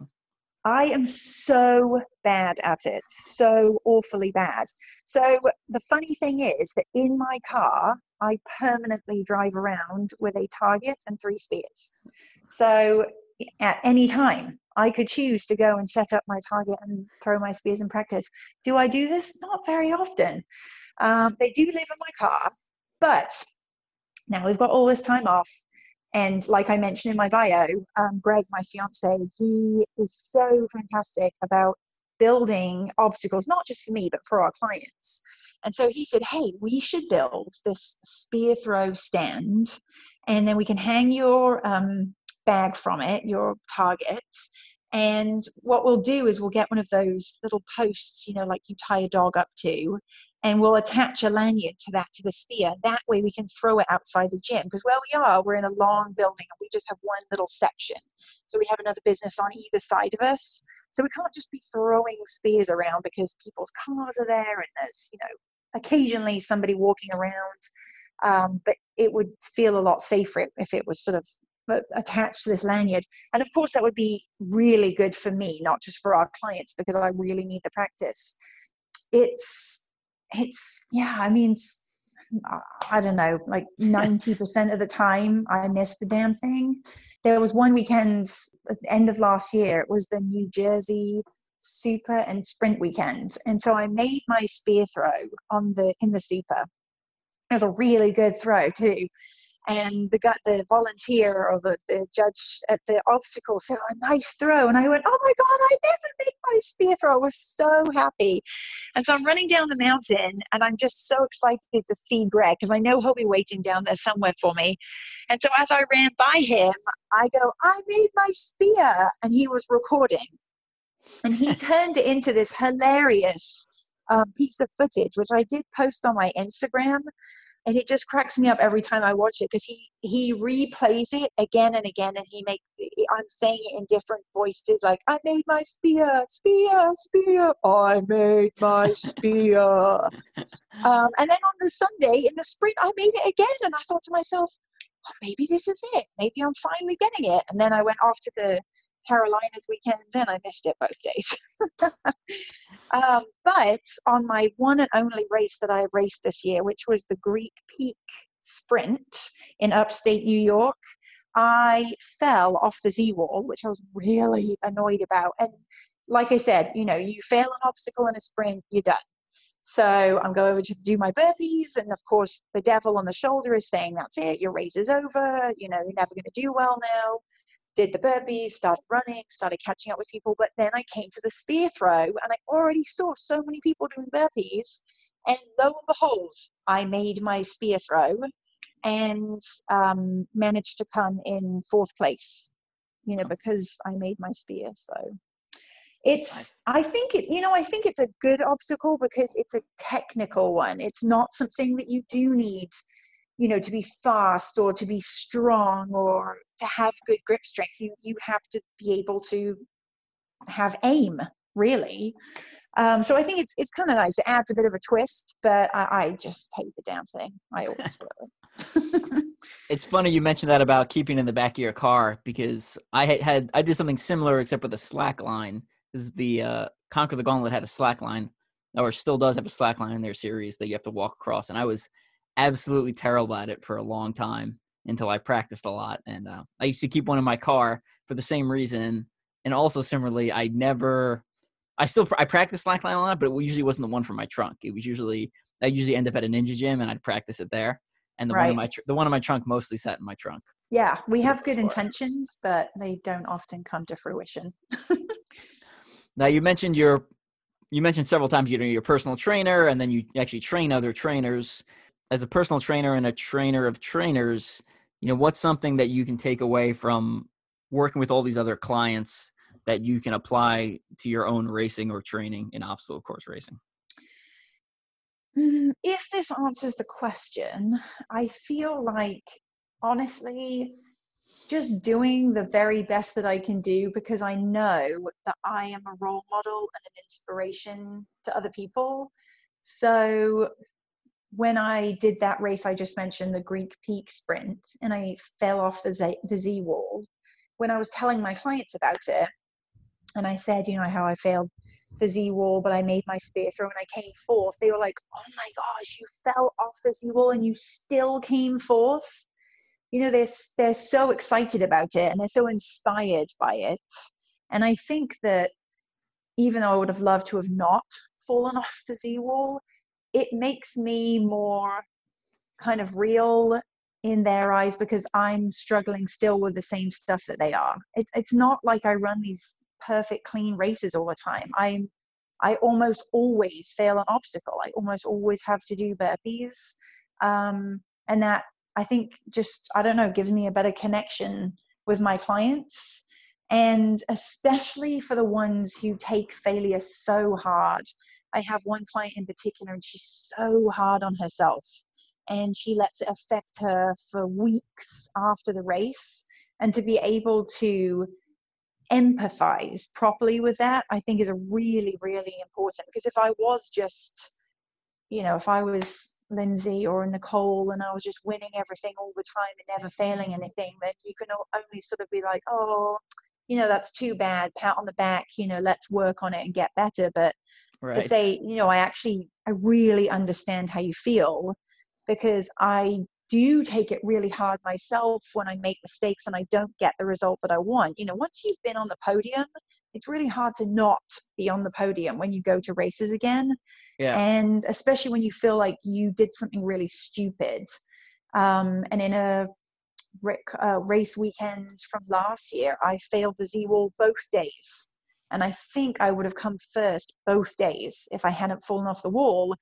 I am so bad at it, so awfully bad. So the funny thing is that in my car, I permanently drive around with a target and three spears. So at any time, I could choose to go and set up my target and throw my spears in practice. Do I do this? Not very often. Um, they do live in my car, but now we've got all this time off. And like I mentioned in my bio, um, Greg, my fiance, he is so fantastic about building obstacles, not just for me, but for our clients. And so he said, Hey, we should build this spear throw stand, and then we can hang your um, bag from it, your target. And what we'll do is we'll get one of those little posts, you know, like you tie a dog up to, and we'll attach a lanyard to that to the spear. That way we can throw it outside the gym because where we are, we're in a long building and we just have one little section. So we have another business on either side of us. So we can't just be throwing spears around because people's cars are there and there's, you know, occasionally somebody walking around. Um, but it would feel a lot safer if it was sort of attached to this lanyard. And of course, that would be really good for me, not just for our clients, because I really need the practice. It's it's yeah i mean i don't know like 90% of the time i miss the damn thing there was one weekend at the end of last year it was the new jersey super and sprint weekend and so i made my spear throw on the in the super it was a really good throw too and the guy, the volunteer or the, the judge at the obstacle said, "Oh, nice throw!" And I went, "Oh my god, I never made my spear throw!" I was so happy, and so I'm running down the mountain, and I'm just so excited to see Greg because I know he'll be waiting down there somewhere for me. And so as I ran by him, I go, "I made my spear," and he was recording, and he turned it into this hilarious um, piece of footage, which I did post on my Instagram and it just cracks me up every time I watch it because he he replays it again and again, and he makes I'm saying it in different voices, like I made my spear, spear, spear, I made my spear. um, and then on the Sunday in the sprint, I made it again, and I thought to myself, oh, maybe this is it. Maybe I'm finally getting it. And then I went off to the Carolinas weekend and I missed it both days. um, but on my one and only race that I raced this year, which was the Greek Peak Sprint in upstate New York, I fell off the Z wall, which I was really annoyed about. And like I said, you know, you fail an obstacle in a sprint, you're done. So I'm going over to do my burpees, and of course, the devil on the shoulder is saying, That's it, your race is over, you know, you're never going to do well now did the burpees, started running, started catching up with people. But then I came to the spear throw and I already saw so many people doing burpees. And lo and behold, I made my spear throw and um, managed to come in fourth place, you know, because I made my spear. So it's, I think it, you know, I think it's a good obstacle because it's a technical one. It's not something that you do need you know to be fast or to be strong or to have good grip strength you you have to be able to have aim really um, so I think it's it's kind of nice. It adds a bit of a twist, but I, I just hate the damn thing. I always will. it's funny you mentioned that about keeping in the back of your car because I had, I did something similar except with a slack line. This is the uh, Conquer the Gauntlet had a slack line, or still does have a slack line in their series that you have to walk across, and I was absolutely terrible at it for a long time until I practiced a lot. And uh, I used to keep one in my car for the same reason. And also similarly, I never, I still, I practiced slackline a lot, but it usually wasn't the one for my trunk. It was usually, I usually end up at a ninja gym and I'd practice it there. And the right. one in my, tr- the one in my trunk mostly sat in my trunk. Yeah, we have good intentions, but they don't often come to fruition. now you mentioned your, you mentioned several times you know your personal trainer, and then you actually train other trainers as a personal trainer and a trainer of trainers, you know, what's something that you can take away from working with all these other clients that you can apply to your own racing or training in obstacle course racing? Mm, if this answers the question, I feel like honestly, just doing the very best that I can do because I know that I am a role model and an inspiration to other people. So when I did that race I just mentioned, the Greek Peak Sprint, and I fell off the Z, the Z wall, when I was telling my clients about it, and I said, you know, how I failed the Z wall, but I made my spear throw and I came fourth, they were like, oh my gosh, you fell off the Z wall and you still came fourth. You know, they're, they're so excited about it and they're so inspired by it. And I think that even though I would have loved to have not fallen off the Z wall, it makes me more kind of real in their eyes because I'm struggling still with the same stuff that they are. It, it's not like I run these perfect clean races all the time. I'm I almost always fail an obstacle. I almost always have to do burpees, um, and that I think just I don't know gives me a better connection with my clients, and especially for the ones who take failure so hard I have one client in particular, and she's so hard on herself, and she lets it affect her for weeks after the race. And to be able to empathize properly with that, I think is a really, really important. Because if I was just, you know, if I was Lindsay or Nicole and I was just winning everything all the time and never failing anything, then you can only sort of be like, oh, you know, that's too bad, pat on the back, you know, let's work on it and get better. But right. to say, you know, I actually, I really understand how you feel because I do take it really hard myself when I make mistakes and I don't get the result that I want. You know, once you've been on the podium, it's really hard to not be on the podium when you go to races again. Yeah. And especially when you feel like you did something really stupid. Um, and in a uh, race weekend from last year, I failed the Z wall both days. And I think I would have come first both days if I hadn't fallen off the wall.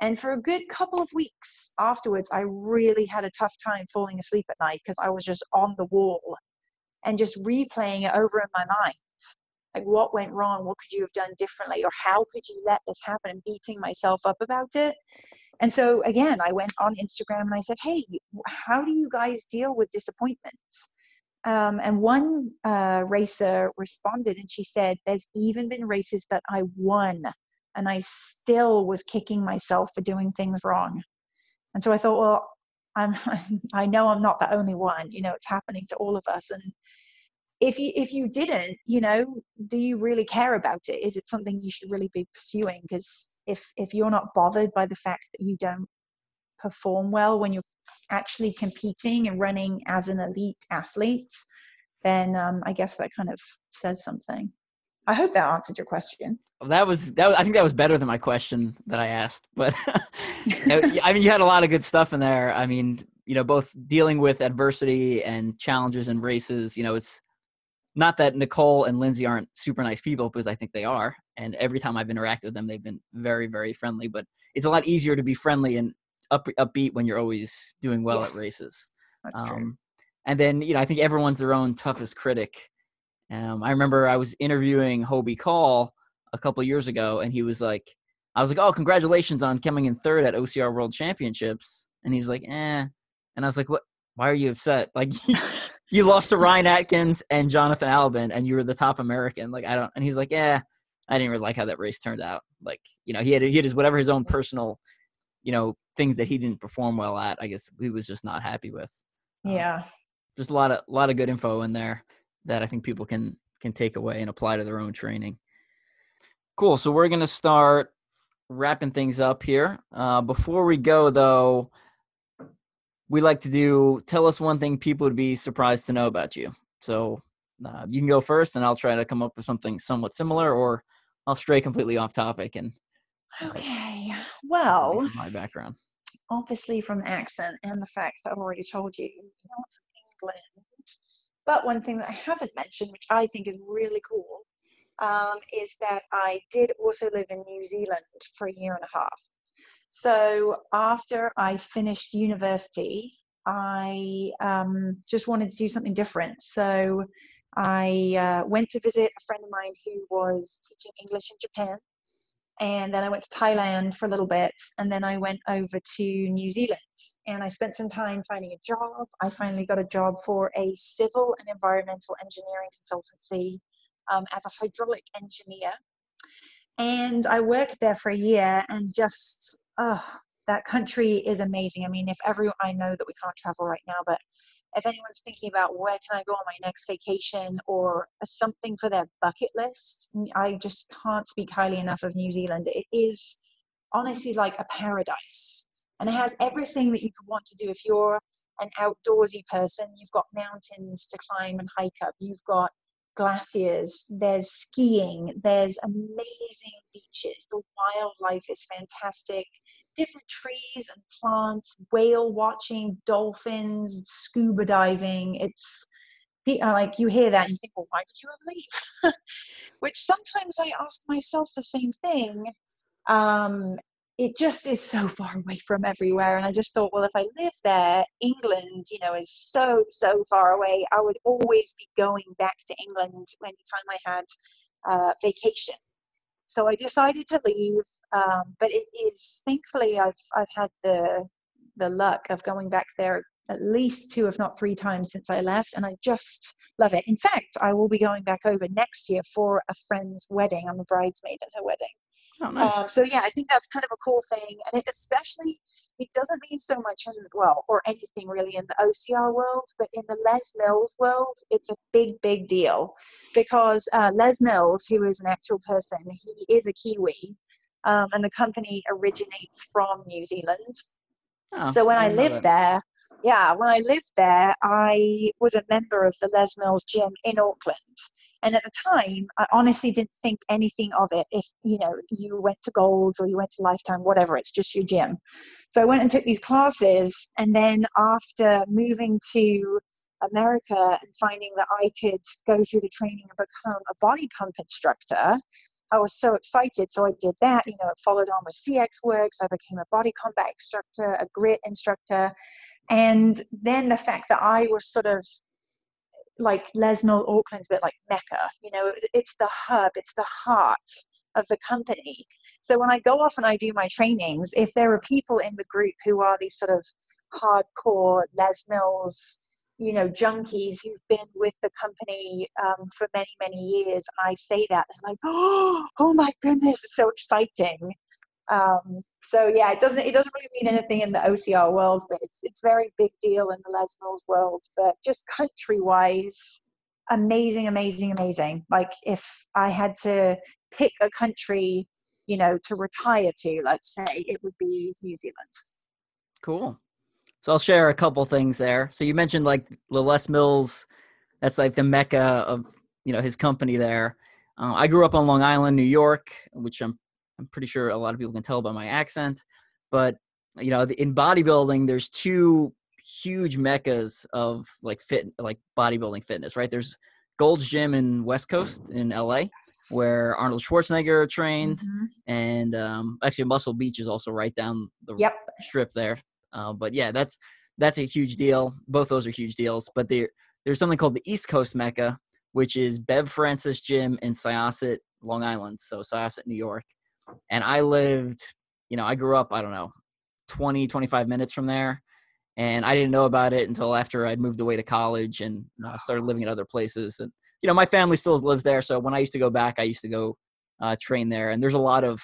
And for a good couple of weeks afterwards, I really had a tough time falling asleep at night because I was just on the wall and just replaying it over in my mind. Like, what went wrong? What could you have done differently? Or how could you let this happen? And beating myself up about it. And so again, I went on Instagram and I said, "Hey, how do you guys deal with disappointments?" Um, and one uh, racer responded and she said, There's even been races that I won and I still was kicking myself for doing things wrong. And so I thought, well, I'm, I know I'm not the only one. You know, it's happening to all of us. And if you if you didn't, you know, do you really care about it? Is it something you should really be pursuing? Because if if you're not bothered by the fact that you don't perform well when you're actually competing and running as an elite athlete, then um, I guess that kind of says something. I hope that answered your question. That was that. Was, I think that was better than my question that I asked. But I mean, you had a lot of good stuff in there. I mean, you know, both dealing with adversity and challenges and races. You know, it's not that Nicole and Lindsay aren't super nice people because I think they are. And every time I've interacted with them, they've been very, very friendly. But it's a lot easier to be friendly and up, upbeat when you're always doing well yes, at races. That's um, true. And then you know I think everyone's their own toughest critic. Um, I remember I was interviewing Hobie Call a couple years ago, and he was like, I was like, "Oh, congratulations on coming in third at OCR World Championships," and he's like, "Eh," and I was like, "What? Why are you upset? Like." you lost to Ryan Atkins and Jonathan Albon, and you were the top American. Like I don't. And he's like, yeah, I didn't really like how that race turned out. Like you know, he had he had his whatever his own personal, you know, things that he didn't perform well at. I guess he was just not happy with. Um, yeah. Um, just a lot of a lot of good info in there that I think people can can take away and apply to their own training. Cool. So we're gonna start wrapping things up here. Uh, before we go, though, we like to do tell us one thing people would be surprised to know about you. So uh, you can go first, and I'll try to come up with something somewhat similar, or I'll stray completely off topic and. Okay. Well, my background obviously from the accent and the fact that I've already told you, not from England. But one thing that I haven't mentioned, which I think is really cool, um, is that I did also live in New Zealand for a year and a half. So after I finished university, I um, just wanted to do something different. So I uh, went to visit a friend of mine who was teaching English in Japan and then I went to Thailand for a little bit, and then I went over to New Zealand, and I spent some time finding a job. I finally got a job for a civil and environmental engineering consultancy um, as a hydraulic engineer, and I worked there for a year, and just oh, that country is amazing. I mean, if everyone, I know that we can't travel right now, but if anyone's thinking about where can I go on my next vacation or something for their bucket list, I just can't speak highly enough of New Zealand. It is honestly like a paradise. And it has everything that you could want to do if you're an outdoorsy person. You've got mountains to climb and hike up. You've got glaciers, there's skiing, there's amazing beaches. The wildlife is fantastic different trees and plants, whale watching, dolphins, scuba diving. It's uh, like you hear that and you think, well, why did you ever leave? Which sometimes I ask myself the same thing. Um, it just is so far away from everywhere. And I just thought, well, if I live there, England, you know, is so, so far away. I would always be going back to England anytime I had uh, vacation. So I decided to leave, um, but it is thankfully I've I've had the the luck of going back there at least two, if not three times since I left, and I just love it. In fact, I will be going back over next year for a friend's wedding. I'm a bridesmaid at her wedding. Oh, nice. Um, so yeah, I think that's kind of a cool thing, and it especially it doesn't mean so much in well or anything really in the OCR world, but in the Les Mills world, it's a big big deal because uh, Les Mills, who is an actual person, he is a Kiwi, um, and the company originates from New Zealand. Oh, so when I, I lived there, yeah, when I lived there, I was a member of the Les Mills gym in Auckland. And at the time, I honestly didn't think anything of it. If, you know, you went to Golds or you went to Lifetime, whatever, it's just your gym. So I went and took these classes. And then after moving to America and finding that I could go through the training and become a body pump instructor, I was so excited. So I did that. You know, it followed on with CXWORX. I became a body combat instructor, a grit instructor. And then the fact that I was sort of like Les Mills, Auckland's a bit like Mecca, you know, it's the hub, it's the heart of the company. So when I go off and I do my trainings, if there are people in the group who are these sort of hardcore Les Mills, you know, junkies who've been with the company um, for many, many years, and I say that, they're like, oh, oh my goodness, it's so exciting. Um, so yeah, it doesn't it doesn't really mean anything in the OCR world, but it's it's very big deal in the Les Mills world. But just country wise, amazing, amazing, amazing. Like if I had to pick a country, you know, to retire to, let's say, it would be New Zealand. Cool. So I'll share a couple things there. So you mentioned like the Les Mills, that's like the mecca of you know his company there. Uh, I grew up on Long Island, New York, which I'm I'm pretty sure a lot of people can tell by my accent. But you know, in bodybuilding, there's two huge meccas of like fit, like bodybuilding fitness. Right? There's Gold's Gym in West Coast in LA, where Arnold Schwarzenegger trained, mm-hmm. and um, actually Muscle Beach is also right down the yep. strip there. Uh, but yeah, that's that's a huge deal. Both those are huge deals. But there there's something called the East Coast Mecca, which is Bev Francis Gym in Syosset, Long Island, so Syosset, New York, and I lived, you know, I grew up, I don't know, 20, 25 minutes from there. And I didn't know about it until after I'd moved away to college and uh, started living in other places. And, you know, my family still lives there. So when I used to go back, I used to go uh, train there. And there's a lot of,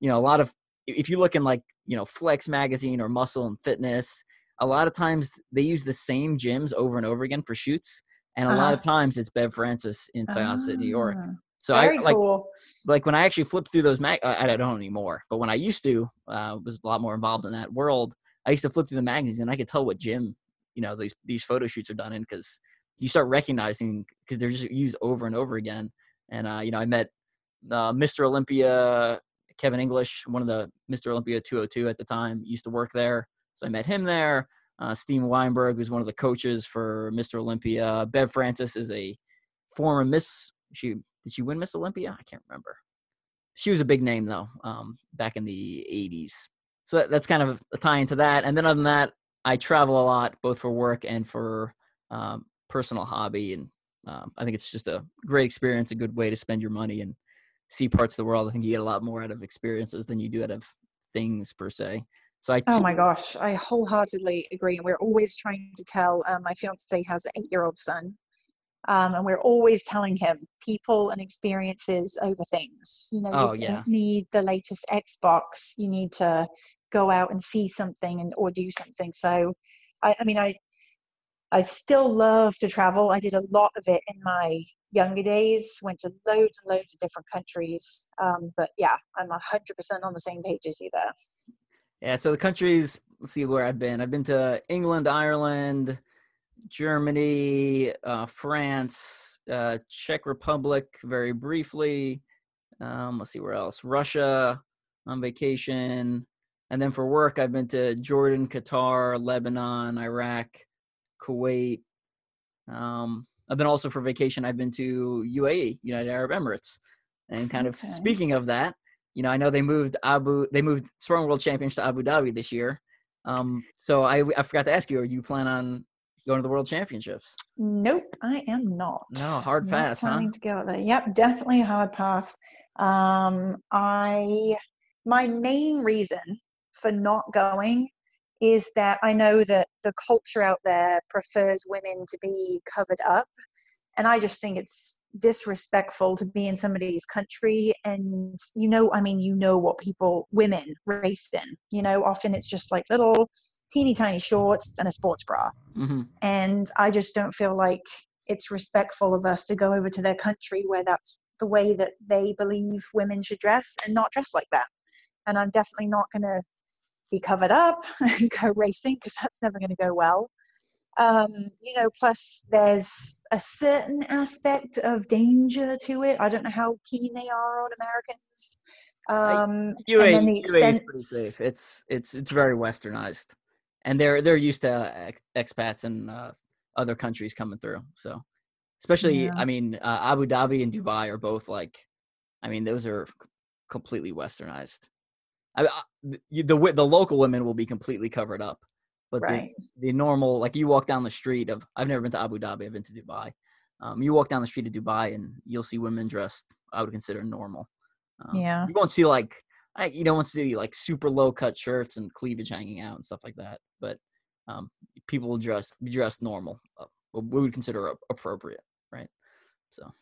you know, a lot of, if you look in like, you know, Flex magazine or Muscle and Fitness, a lot of times they use the same gyms over and over again for shoots. And a uh-huh. lot of times it's Bev Francis in Syosset, uh New York. So Very I like cool. like when I actually flipped through those mag, I, I don't anymore. But when I used to, uh, was a lot more involved in that world. I used to flip through the magazines and I could tell what gym, you know, these these photo shoots are done in because you start recognizing because they're just used over and over again. And uh, you know, I met uh, Mr. Olympia Kevin English, one of the Mr. Olympia 202 at the time, used to work there. So I met him there. Uh, Steve Weinberg, who's one of the coaches for Mr. Olympia. Bev Francis is a former Miss. She did she win Miss Olympia? I can't remember. She was a big name though, um, back in the '80s. So that, that's kind of a tie into that. And then other than that, I travel a lot, both for work and for um, personal hobby. And um, I think it's just a great experience, a good way to spend your money and see parts of the world. I think you get a lot more out of experiences than you do out of things per se. So I. oh my gosh, I wholeheartedly agree. And we're always trying to tell. Um, my fiance has an eight-year-old son, um, and we're always telling him people and experiences over things. You know, oh, you yeah. don't need the latest Xbox. You need to go out and see something and or do something. So, I, I mean, I I still love to travel. I did a lot of it in my younger days. Went to loads and loads of different countries. Um, but yeah, I'm hundred percent on the same page as you there. Yeah. So the countries. Let's see where I've been. I've been to England, Ireland. Germany, uh, France, uh, Czech Republic, very briefly. Um, let's see where else. Russia on vacation, and then for work, I've been to Jordan, Qatar, Lebanon, Iraq, Kuwait. Um, and then also for vacation, I've been to UAE, United Arab Emirates. And kind of speaking of that, you know, I know they moved Abu, they moved Strong World Champions to Abu Dhabi this year. Um, so I, I forgot to ask you, are you plan on going to the World Championships? Nope, I am not. No, hard pass, not planning huh? to go there. Yep, definitely a hard pass. Um, I my main reason for not going is that I know that the culture out there prefers women to be covered up, and I just think it's disrespectful to be in somebody's country and you know i mean you know what people women race in you know often it's just like little teeny tiny shorts and a sports bra. Mm-hmm. And I just don't feel like it's respectful of us to go over to their country where that's the way that they believe women should dress and not dress like that. And I'm definitely not going to be covered up and go racing because that's never going to go well. Um, you know, plus there's a certain aspect of danger to it. I don't know how keen they are on Americans. Um, UA, the extent... pretty safe. It's it's it's very westernized and they're they're used to uh, expats and uh, other countries coming through. So, especially, yeah. I mean, uh, Abu Dhabi and Dubai are both like, I mean, those are completely westernized. I, the, the the local women will be completely covered up, but right. the, the normal, like you walk down the street of, I've never been to Abu Dhabi, I've been to Dubai. Um, you walk down the street of Dubai and you'll see women dressed, I would consider normal. Um, Yeah. You won't see like I, you don't want to see like super low cut shirts and cleavage hanging out and stuff like that. But um, people will dress be dressed normal, uh, what we would consider appropriate, right? So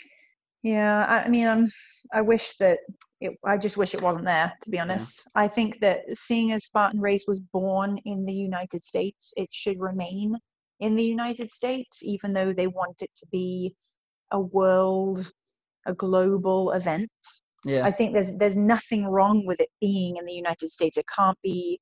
Yeah, I I mean, um, I wish that it, I just wish it wasn't there, to be honest. I think that seeing as Spartan Race was born in the United States, it should remain in the United States, even though they want it to be a world, a global event. Yeah, I think there's there's nothing wrong with it being in the United States. It can't be,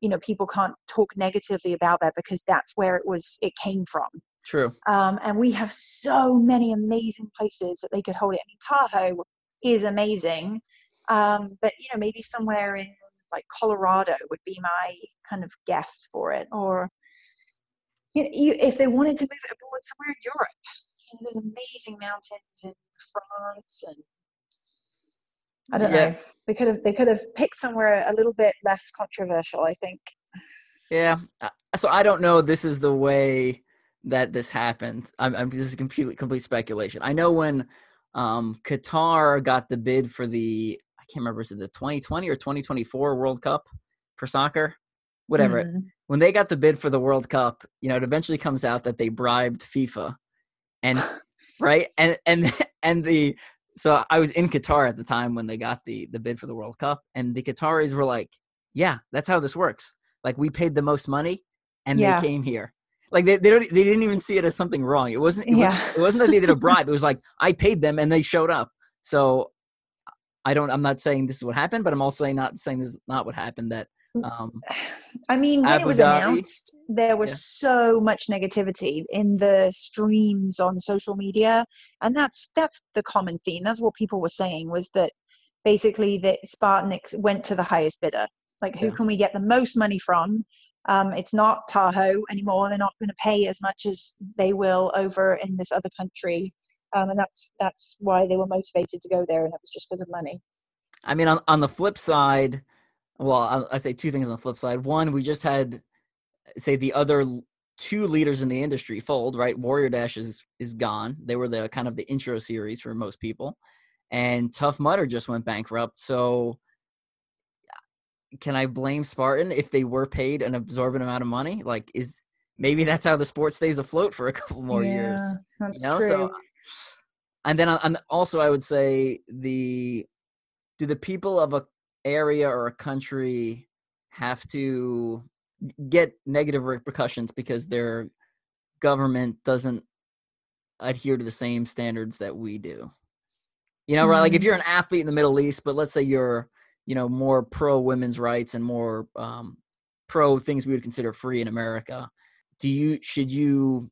you know, people can't talk negatively about that because that's where it was it came from. true. Um, and we have so many amazing places that they could hold it. I mean, Tahoe is amazing, um, but you know, maybe somewhere in like Colorado would be my kind of guess for it. Or you know, you, if they wanted to move it abroad, somewhere in Europe. You know, there's amazing mountains in France, and I don't Yeah. know. They could have they could have picked somewhere a little bit less controversial. I think. Yeah. uh, So I don't know. This is the way that this happened. I'm, I'm this is complete complete speculation. I know when um, Qatar got the bid for the I can't remember is it the 2020 or 2024 World Cup for soccer, whatever. Mhm. When they got the bid for the World Cup, you know, it eventually comes out that they bribed FIFA, and right and and and the so I was in Qatar at the time when they got the the bid for the World Cup, and the Qataris were like, "Yeah, that's how this works. Like we paid the most money, and Yeah. they came here. Like they they, don't, they didn't even see it as something wrong. It wasn't. It, Yeah. wasn't, it wasn't that they did a bribe. It was like I paid them and they showed up. So I don't. I'm not saying this is what happened, but I'm also not saying this is not what happened. That um, I mean, when Abu it was Dhabi. announced, there was Yeah. so much negativity in the streams on social media, and that's that's the common theme. That's what people were saying was that basically that Spartan ex- went to the highest bidder. Like, who Yeah. can we get the most money from? Um, it's not Tahoe anymore. They're not going to pay as much as they will over in this other country, um, and that's that's why they were motivated to go there, and it was just because of money. I mean, on on the flip side, well, I'd say two things on the flip side. One, we just had say the other two leaders in the industry fold. Right, Warrior Dash is is gone. They were the kind of the intro series for most people, and Tough Mudder just went bankrupt. So, can I blame Spartan if they were paid an absorbent amount of money? Like, is maybe that's how the sport stays afloat for a couple more years That's you know true. so and then uh, on, on also i would say the do the people of a area or a country have to get negative repercussions because their government doesn't adhere to the same standards that we do you know right like if Mhm. you're an athlete in the middle east but let's say you're you know more pro women's rights and more um, pro things we would consider free in america do you should you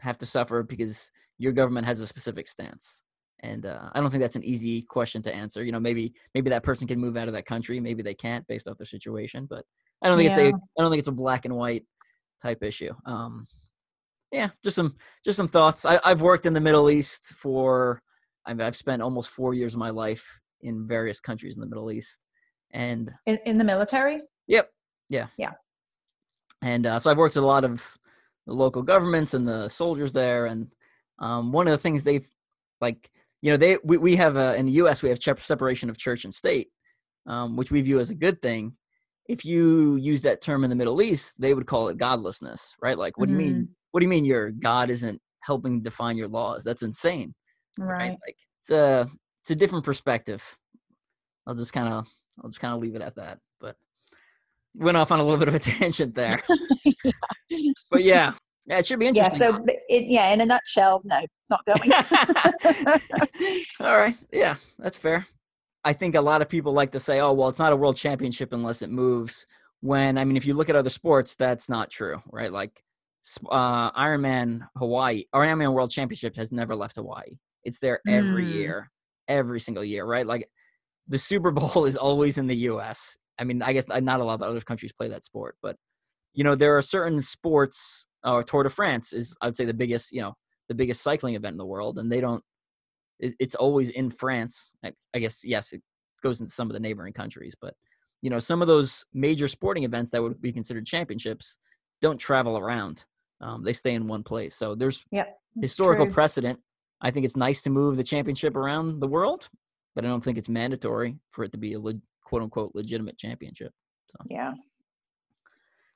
have to suffer because your government has a specific stance and uh, i don't think that's an easy question to answer you know maybe maybe that person can move out of that country maybe they can't based off their situation but i don't think it's a Yeah. i don't think it's a black and white type issue um yeah just some just some thoughts I, i've worked in the middle east for I've, I've spent almost four years of my life in various countries in the middle east and in, in the military. Yep. Yeah. Yeah. And uh, so I've worked with a lot of the local governments and the soldiers there, and um, one of the things they've like, you know, they we, we have a, in the U.S. we have separation of church and state, um, which we view as a good thing. If you use that term in the Middle East, they would call it godlessness, right? Like, what do you mean? What do you mean your God isn't helping define your laws? That's insane Right. Like it's a it's a different perspective. I'll just kind of I'll just kind of leave it at that. But went off on a little bit of a tangent there. But yeah, yeah, it should be interesting. yeah. So, it, yeah, in a nutshell, no, not going. All right, yeah, that's fair. I think a lot of people like to say, "Oh, well, it's not a world championship unless it moves." When I mean, if you look at other sports, that's not true, right? Like uh, Ironman Hawaii or Ironman World Championship has never left Hawaii. It's there every Mm. year, every single year, right? Like the Super Bowl is always in the U.S. I mean, I guess not a lot of other countries play that sport, but you know, there are certain sports. Uh, Tour de France is, I would say, the biggest, you know, the biggest cycling event in the world, and they don't. It, it's always in France. I, I guess yes, it goes into some of the neighboring countries, but you know, some of those major sporting events that would be considered championships don't travel around. Um, they stay in one place. So there's Yep, historical true. precedent. I think it's nice to move the championship around the world, but I don't think it's mandatory for it to be a le- quote unquote legitimate championship. So Yeah.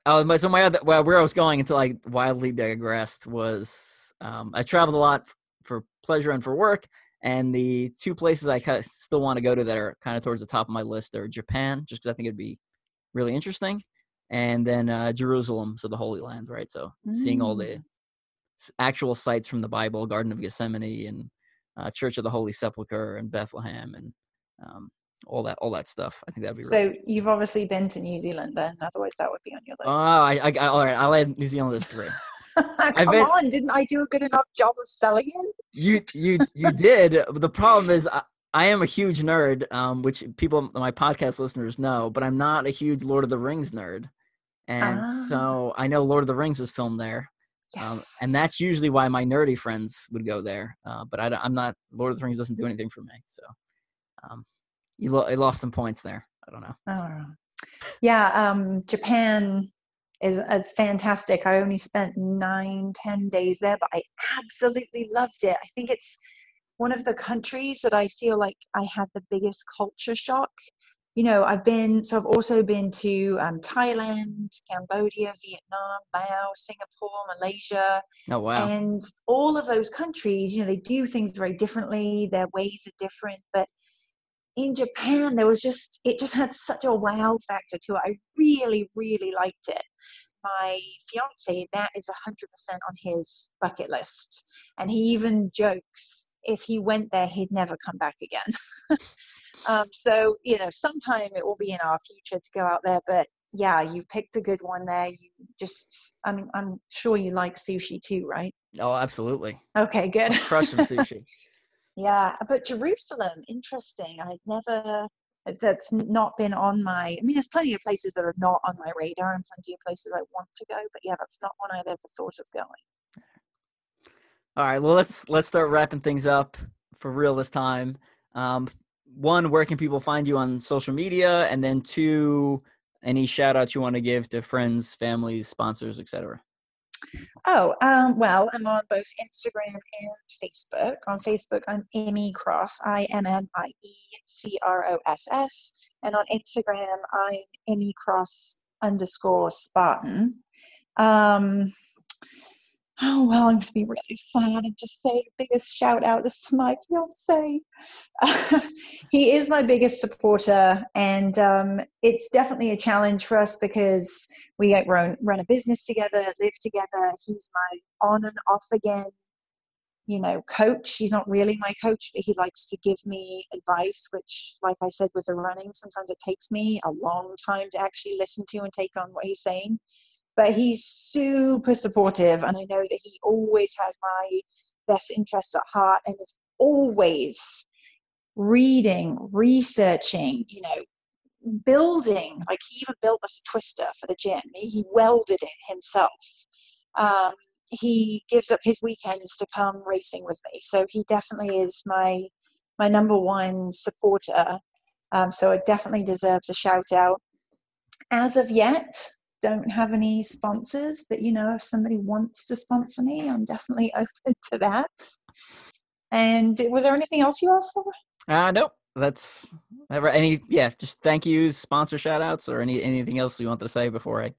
Oh, my, so my other well, where I was going until I wildly digressed was um, I traveled a lot for pleasure and for work, and the two places I kind of still want to go to that are kind of towards the top of my list are Japan, just because I think it'd be really interesting, and then uh, Jerusalem, so the Holy Land, right? So seeing all the actual sites from the Bible, Garden of Gethsemane, and uh, Church of the Holy Sepulchre, and Bethlehem, and um, all that all that stuff. I think that'd be really So you've obviously been to New Zealand then, otherwise that would be on your Oh, list. I, I, I all right. I'll add New Zealand as three. Come been- on, didn't I do a good enough job of selling it? You you you did. But the problem is, I, I am a huge nerd, um, which people my podcast listeners know. But I'm not a huge Lord of the Rings nerd, and Ah. so I know Lord of the Rings was filmed there, um, and that's usually why my nerdy friends would go there. Uh, but I, am not. Lord of the Rings doesn't do anything for me. So, um, you, lo- you lost some points there. I don't know. Oh. Yeah, um, Japan is a fantastic. I only spent nine, ten days there, but I absolutely loved it. I think it's one of the countries that I feel like I had the biggest culture shock. You know, I've been, so I've also been to um, Thailand, Cambodia, Vietnam, Laos, Singapore, Malaysia, Oh wow. and all of those countries, you know, they do things very differently. Their ways are different, but in Japan, there was just it just had such a wow factor to it. I really, really liked it. My fiance, that is hundred percent on his bucket list, and he even jokes if he went there, he'd never come back again. um, so you know, sometime it will be in our future to go out there, but yeah, you've picked a good one there. You just, I mean, I'm sure you like sushi too, right? oh, absolutely. Okay, good. Crush some sushi. Yeah, but Jerusalem, interesting. I'd never, that's not been on my, I mean, there's plenty of places that are not on my radar and plenty of places I want to go, but yeah, that's not one I'd ever thought of going. All right, well let's let's start wrapping things up for real this time. Um, one, where can people find you on social media, and then two, any shout outs you want to give to friends, families, sponsors, etc. Oh, um, well, I'm on both Instagram and Facebook. On Facebook, I'm Immie Cross, I M M I E C R O S S. And on Instagram, I'm Immie Cross underscore Spartan. Um, oh, well, I'm going to be really sad and just say the biggest shout out is to my fiance. he is my biggest supporter, and um, it's definitely a challenge for us because we run, run a business together, live together. He's my on and off again, you know, coach. He's not really my coach, but he likes to give me advice, which, like I said, with the running, sometimes it takes me a long time to actually listen to and take on what he's saying. But he's super supportive, and I know that he always has my best interests at heart and is always reading, researching, you know, building. Like he even built us a twister for the gym. He, welded it himself. Um, he gives up his weekends to come racing with me. So he definitely is my my number one supporter. Um, so it definitely deserves a shout out. As of yet, don't have any sponsors, but you know, if somebody wants to sponsor me, I'm definitely open to that. And was there anything else you asked for? Uh, nope. That's ever any yeah. Just thank yous, sponsor shout outs, or any anything else you want to say before I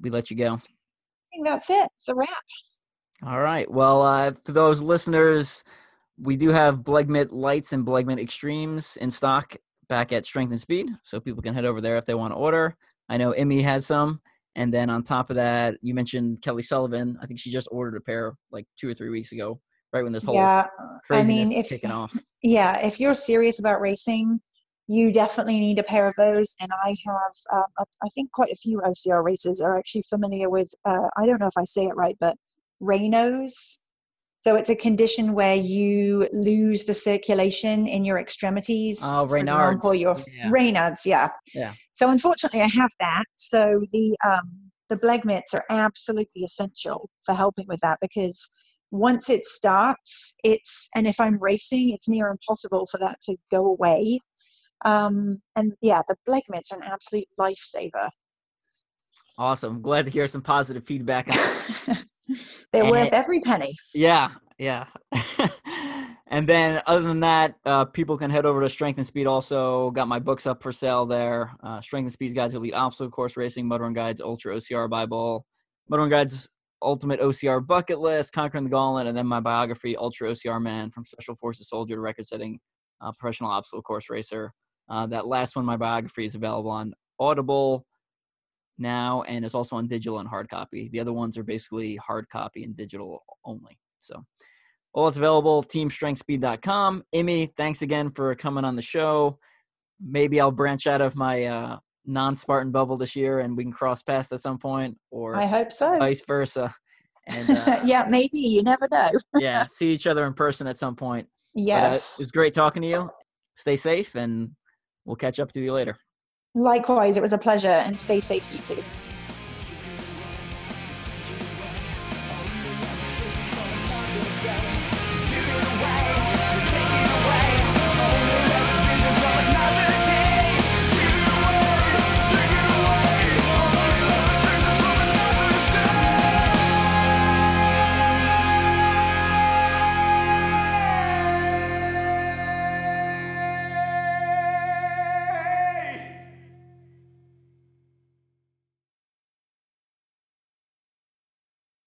we let you go. I think that's it. It's a wrap. All right. Well, uh, for those listeners, we do have Blegmit Lights and Blegmit Extremes in stock back at Strength and Speed, so people can head over there if they want to order. I know Immie has some, and then on top of that, you mentioned Kelly Sullivan. I think she just ordered a pair like two or three weeks ago, right when this whole yeah, I mean, if kicking off. yeah, if you're serious about racing, you definitely need a pair of those. And I have, um, a- I think quite a few OCR racers are actually familiar with. Uh, I don't know if I say it right, but Raynaud's. So it's a condition where you lose the circulation in your extremities. Oh, For example, your Yeah. Raynaud's, yeah. Yeah. So unfortunately, I have that. So the um, the Blegmits are absolutely essential for helping with that because once it starts, it's and if I'm racing, it's near impossible for that to go away. Um, and yeah, the Blegmits are an absolute lifesaver. Awesome. Glad to hear some positive feedback. They're And- worth every penny. Yeah, yeah. and then other than that, uh, people can head over to Strength and Speed. Also, got my books up for sale there. Uh, Strength and Speed's Guide to Elite Obstacle Course Racing, Mud Run Guides Ultra OCR Bible, Mud Run Guides Ultimate OCR Bucket List, Conquering the Gauntlet, and then my biography, Ultra OCR Man, from Special Forces Soldier to record-setting uh, professional obstacle course racer. Uh, that last one, my biography, is available on Audible now, and it's also on digital and hard copy. The other ones are basically hard copy and digital only. So all it's available, teamstrengthspeed.com. Immie, thanks again for coming on the show. Maybe I'll branch out of my uh, non-Spartan bubble this year and we can cross paths at some point or I hope so. vice versa. And uh, yeah, maybe. You never know. yeah, see each other in person at some point. But, uh, Yes. it was great talking to you. Stay safe and we'll catch up to you later. Likewise, it was a pleasure and stay safe, you too.